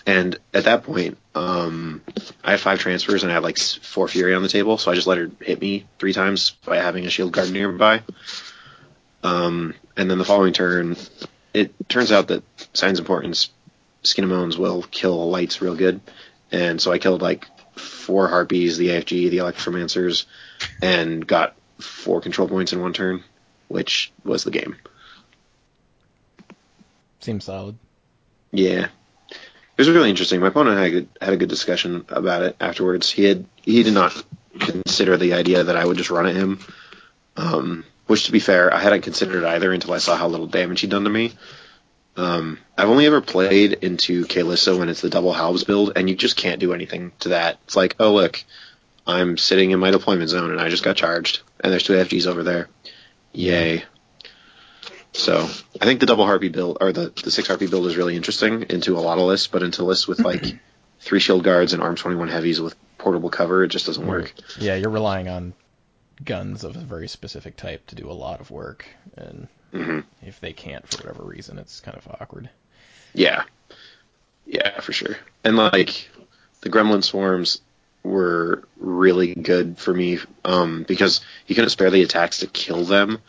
and at that point, um, I had five transfers and I had like four Fury on the table, so I just let her hit me three times by having a Shield Guard nearby. Um, and then the following turn, it turns out that Signs Importance, Skin and Bones will kill lights real good. And so I killed like four Harpies, the AFG, the Electromancers, and got four control points in one turn, which was the game. Seems solid. Yeah, it was really interesting. My opponent had a good, had a good discussion about it afterwards. He had he did not consider the idea that I would just run at him, um, which to be fair, I hadn't considered either until I saw how little damage he'd done to me. Um, I've only ever played into Kaelyssa when it's the double halves build, and you just can't do anything to that. It's like, oh look, I'm sitting in my deployment zone and I just got charged, and there's two FGs over there. Yay. So I think the double harpy build or the, the six harpy build is really interesting into a lot of lists, but into lists with like <clears throat> three shield guards and arm twenty one heavies with portable cover, it just doesn't work. Yeah, you're relying on guns of a very specific type to do a lot of work, and hmm if they can't for whatever reason, it's kind of awkward. Yeah. Yeah, for sure. And like the gremlin swarms were really good for me um, because you couldn't spare the attacks to kill them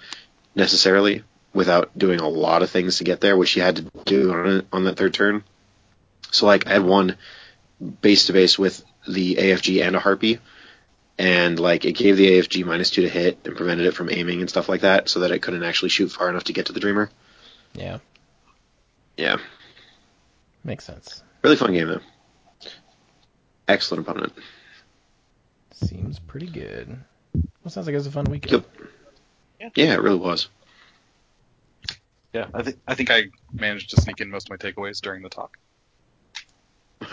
necessarily without doing a lot of things to get there, which you had to do on, on that third turn. So like I had one base to base with the AFG and a harpy, and like it gave the AFG minus two to hit and prevented it from aiming and stuff like that, so that it couldn't actually shoot far enough to get to the dreamer. Yeah, Yeah, makes sense. really fun game though. Excellent opponent. Seems pretty good. Well, sounds like it was a fun weekend. Yep. Yeah, it really was. Yeah, I think I think I managed to sneak in most of my takeaways during the talk. <laughs> <laughs>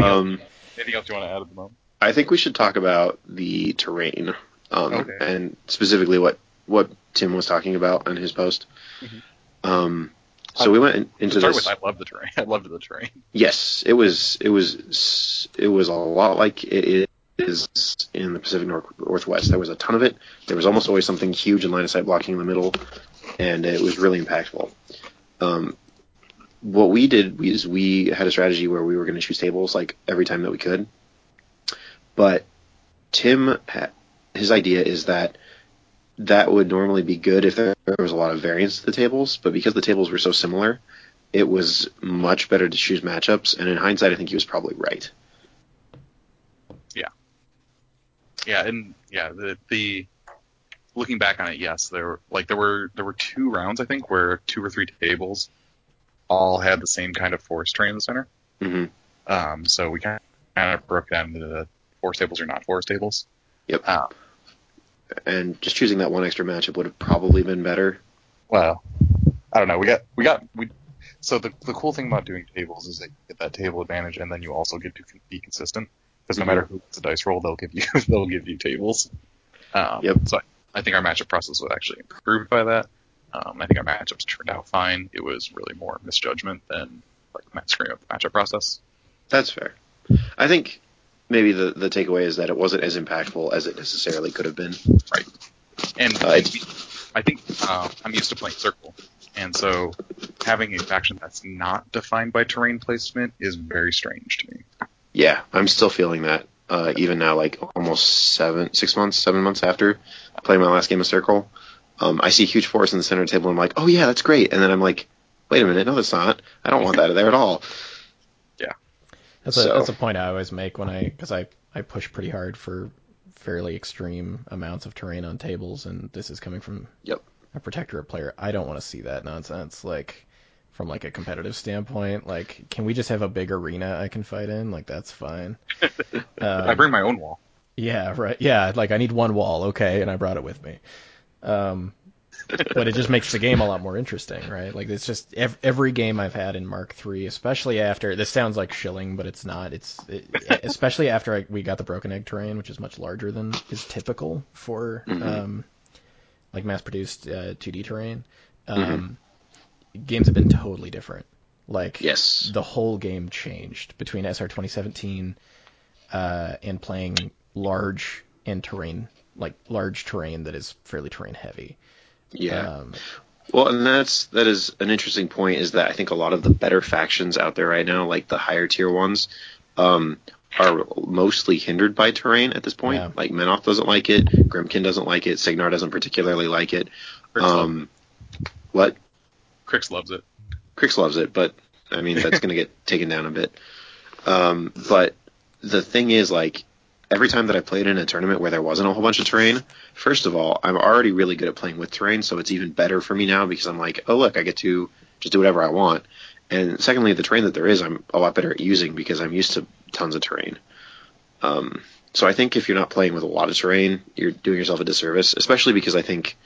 um, Anything else you want to add at the moment? I think we should talk about the terrain, um, Okay. and specifically what what Tim was talking about on his post. Mhm. Um, so we went in- To into start this. with, I love the terrain. <laughs> I loved the terrain. Yes, it was it was it was a lot like it is in the Pacific Northwest. There was a ton of it. There was almost always something huge in line of sight blocking in the middle, and it was really impactful. Um, what we did is we had a strategy where we were going to choose tables like every time that we could, but Tim, his idea is that that would normally be good if there was a lot of variance to the tables, but because the tables were so similar, it was much better to choose matchups. And in hindsight, I think he was probably right. Yeah, Yeah, and yeah, the the looking back on it, yes, there were like there were there were two rounds I think where two or three tables all had the same kind of forest terrain in the center. hmm Um, so we kind of broke down into the forest tables or not forest tables. Yep. Uh, And just choosing that one extra matchup would have probably been better. well, I don't know. We got we got we. So the the cool thing about doing tables is that you get that table advantage, and then you also get to be consistent. Because no Mhm. matter who gets a dice roll, they'll give you <laughs> they'll give you tables. Um, Yep. So I, I think our matchup process was actually improved by that. Um, I think our matchups turned out fine. It was really more misjudgment than like screwing up the matchup process. That's fair. I think maybe the the takeaway is that it wasn't as impactful as it necessarily could have been. Right. And Uh, I think uh, I'm used to playing circle, and so having a faction that's not defined by terrain placement is very strange to me. Yeah, I'm still feeling that. Uh, even now, like almost seven, six months, seven months after playing my last game of Circle, um, I see huge forest in the center table. And I'm like, oh yeah, that's great. And then I'm like, wait a minute, no, that's not. I don't want that there at all. That's a that's a point I always make when I because I I push pretty hard for fairly extreme amounts of terrain on tables, and this is coming from Yep. a protectorate player. I don't want to see that nonsense. Like from like a competitive standpoint, like can we just have a big arena I can fight in? Like that's fine. <laughs> Um, I bring my own wall. yeah, right. Yeah, like I need one wall, okay, and I brought it with me. Um, but it just makes the game a lot more interesting, right? Like it's just ev- every game I've had in Mark III, especially after this sounds like shilling, but it's not. It's it, especially after I, we got the broken egg terrain, which is much larger than is typical for Mhm. um, like mass-produced uh, 2D terrain. Um, Games have been totally different. Like Yes. the whole game changed between SR 2017 uh, and playing large and terrain, like large terrain that is fairly terrain heavy. Yeah. Um, Well, and that's that is an interesting point. Is that I think a lot of the better factions out there right now, like the higher tier ones, um, are mostly hindered by terrain at this point. Yeah. Like Menoth doesn't like it, Grymkin doesn't like it, Cygnar doesn't particularly like it. Cryx, love- Um, what? Cryx loves it. Cryx loves it, but I mean that's going to get <laughs> taken down a bit. Um, but the thing is, like, every time that I played in a tournament where there wasn't a whole bunch of terrain, first of all, I'm already really good at playing with terrain, so it's even better for me now because I'm like, oh look, I get to just do whatever I want. And secondly, the terrain that there is, I'm a lot better at using because I'm used to tons of terrain. Um, so I think if you're not playing with a lot of terrain, you're doing yourself a disservice, especially because I think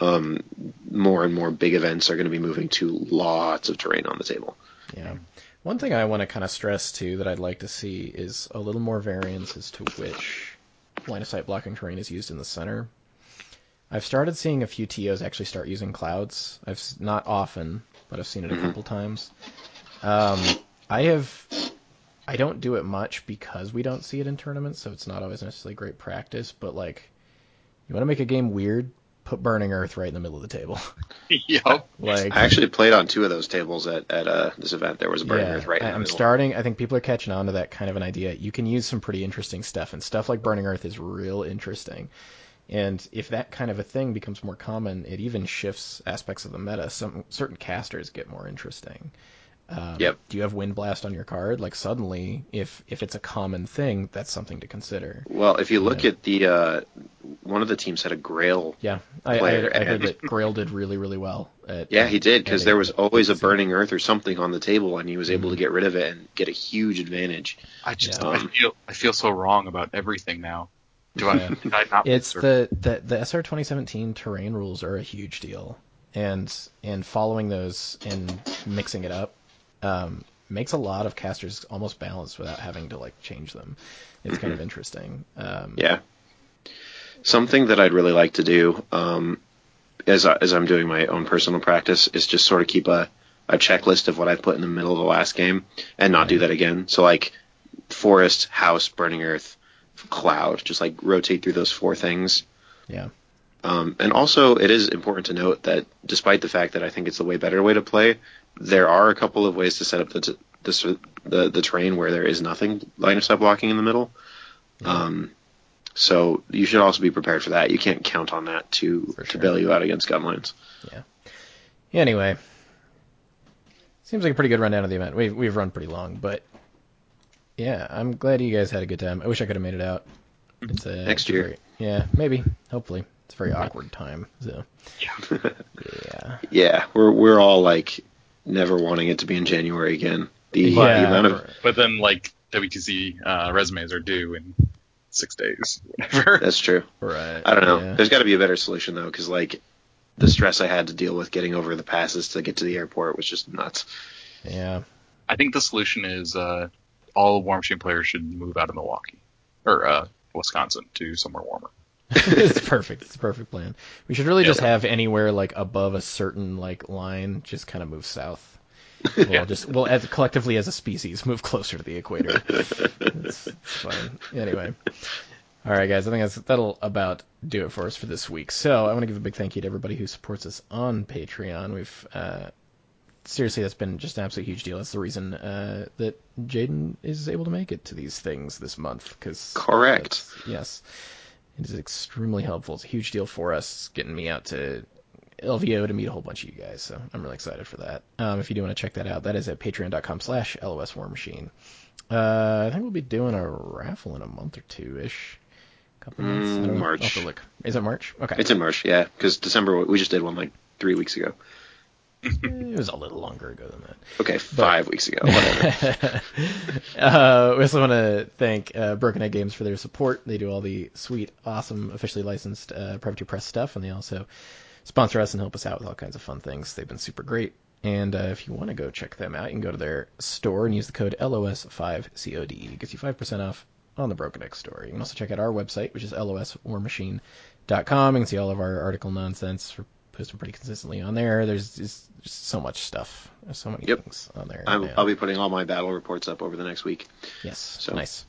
um, more and more big events are going to be moving to lots of terrain on the table. yeah. One thing I want to kind of stress too that I'd like to see is a little more variance as to which line of sight blocking terrain is used in the center. I've started seeing a few TOs actually start using clouds. I've not often, but I've seen it a Mhm. couple times. Um, I have. I don't do it much because we don't see it in tournaments, so it's not always necessarily great practice. But like, you want to make a game weird, put Burning Earth right in the middle of the table. <laughs> yep. like, I actually played on two of those tables at, at uh, this event. There was a Burning yeah, Earth right in I- the I'm middle. starting. I think people are catching on to that kind of an idea. You can use some pretty interesting stuff, and stuff like Burning Earth is real interesting. And if that kind of a thing becomes more common, it even shifts aspects of the meta. Some certain casters get more interesting. Um, Yep. Do you have Wind Blast on your card? Like suddenly, if if it's a common thing, that's something to consider. Well, if you look Yeah. at the uh, one of the teams had a Grail. Yeah, I, I, Player, I heard and- that Grail did really really well. At, Yeah, he did because there was always a Burning Earth or something on the table, and he was able Mhm. to get rid of it and get a huge advantage. I just Yeah. I feel I feel so wrong about everything now. Do I? <laughs> Yeah. I not? It's the, the the SR 2017 terrain rules are a huge deal, and and following those and mixing it up um, makes a lot of casters almost balanced without having to like change them. It's kind of interesting. Um, Yeah. Something that I'd really like to do, um, as I, as I'm doing my own personal practice, is just sort of keep a, a checklist of what I put in the middle of the last game, and not do that again. So like, forest, house, burning earth, cloud, just like rotate through those four things. Yeah. Um, and also, it is important to note that despite the fact that I think it's the way better way to play, there are a couple of ways to set up the t- the, the the terrain where there is nothing line of sight blocking in the middle. Um, so you should also be prepared for that. You can't count on that to For to sure. bail you out against gun lines. Anyway, seems like a pretty good rundown of the event. We've we've run pretty long, but yeah, I'm glad you guys had a good time. I wish I could have made it out. It's a, Next it's year. very- yeah, maybe. Hopefully, it's a very awkward time. So <laughs> yeah, Yeah, we're we're all like never wanting it to be in January again. The, yeah. the amount of But then like WTC uh, resumes are due in six days, <laughs> whatever. that's true. right. I don't know. Yeah. There's got to be a better solution though, because like the stress I had to deal with getting over the passes to get to the airport was just nuts. Yeah. I think the solution is uh, all War Machine players should move out of Milwaukee or uh, Wisconsin to somewhere warmer. <laughs> it's perfect. It's a perfect plan. We should really Yeah. just have anywhere like above a certain like line, just kind of move south. <laughs> We'll just we'll as collectively as a species move closer to the equator. it's, it's fine. Anyway, all right, guys. I think that's that'll about do it for us for this week. So I want to give a big thank you to everybody who supports us on Patreon. We've uh, seriously, that's been just an absolute huge deal. That's the reason uh, that Jaden is able to make it to these things this month. Cause Correct. Yes. It is extremely helpful. It's a huge deal for us, getting me out to LVO to meet a whole bunch of you guys. So I'm really excited for that. Um, if you do want to check that out, that is at patreon.com slash LOS War Machine. Uh, I think we'll be doing a raffle in a month or two ish. Couple months. I don't know. March. I'll have to look. Is it March? Okay. It's in March, yeah, because December we just did one like three weeks ago. It was a little longer ago than that. Okay, five weeks ago, whatever. <laughs> uh, we also want to thank uh, Broken Egg Games for their support. They do all the sweet, awesome, officially licensed uh, Privateer Press stuff, and they also sponsor us and help us out with all kinds of fun things. They've been super great. And uh, if you want to go check them out, you can go to their store and use the code LOS5CODE. E. It gets you 5% off on the Broken Egg store. You can also check out our website, which is loswarmachine.com. You can see all of our article nonsense. We're posting pretty consistently on there. There's just, just so much stuff. There's so many Yep. things on there. I'm, I'll be putting all my battle reports up over the next week. Yes. So- Nice.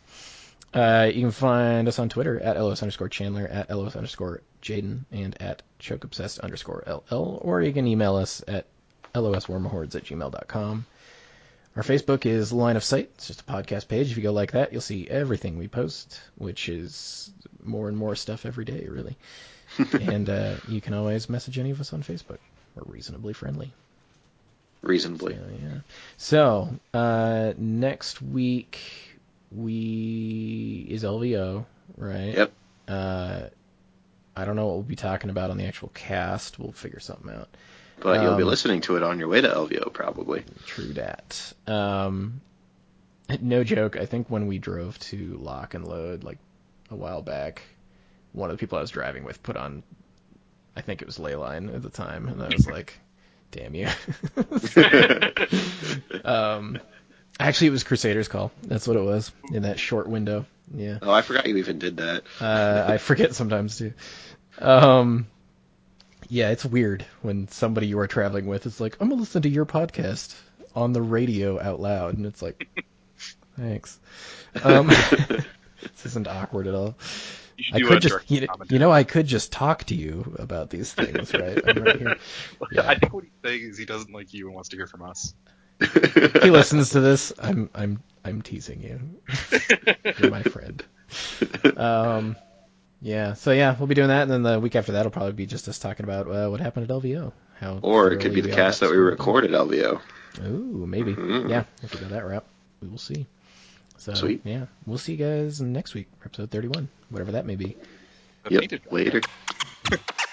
Uh, you can find us on Twitter at LOS underscore Chandler, at LOS underscore Jaden, and at chokeobsessed underscore LL, or you can email us at loswarmahordes at gmail.com. Our Facebook is Line of Sight. It's just a podcast page. If you go like that, you'll see everything we post, which is more and more stuff every day, really. <laughs> and uh, you can always message any of us on Facebook. We're reasonably friendly. Reasonably. So, yeah. So, uh, next week we is LVO, right? Yep. Uh, I don't know what we'll be talking about on the actual cast. We'll figure something out. But you'll be Um, listening to it on your way to LVO, probably. True that. Um, no joke. I think when we drove to Lock and Load like a while back, one of the people I was driving with put on, I think it was Leyline at the time, and I was like, "Damn you." <laughs> um, actually, it was Crusaders Call. That's what it was in that short window. Yeah. Oh, I forgot you even did that. Uh, I forget sometimes too. Um, yeah, it's weird when somebody you are traveling with is like, "I'm gonna listen to your podcast on the radio out loud," and it's like, <laughs> thanks. Um, <laughs> this isn't awkward at all. You should I could just, you know, you know, I could just talk to you about these things, right? I'm right here. <laughs> Yeah. I think what he's saying is he doesn't like you and wants to hear from us. <laughs> He listens to this. I'm, I'm, I'm teasing you. <laughs> You're my friend. Um, yeah. So yeah, we'll be doing that, and then the week after that will probably be just us talking about uh, what happened at LVO. How Or it could be the cast that we recorded LVO. Ooh, maybe. Mhm. Yeah, if we go that route, we will see. So Sweet. yeah, we'll see you guys next week for episode 31, whatever that may be. Yep, later. <laughs>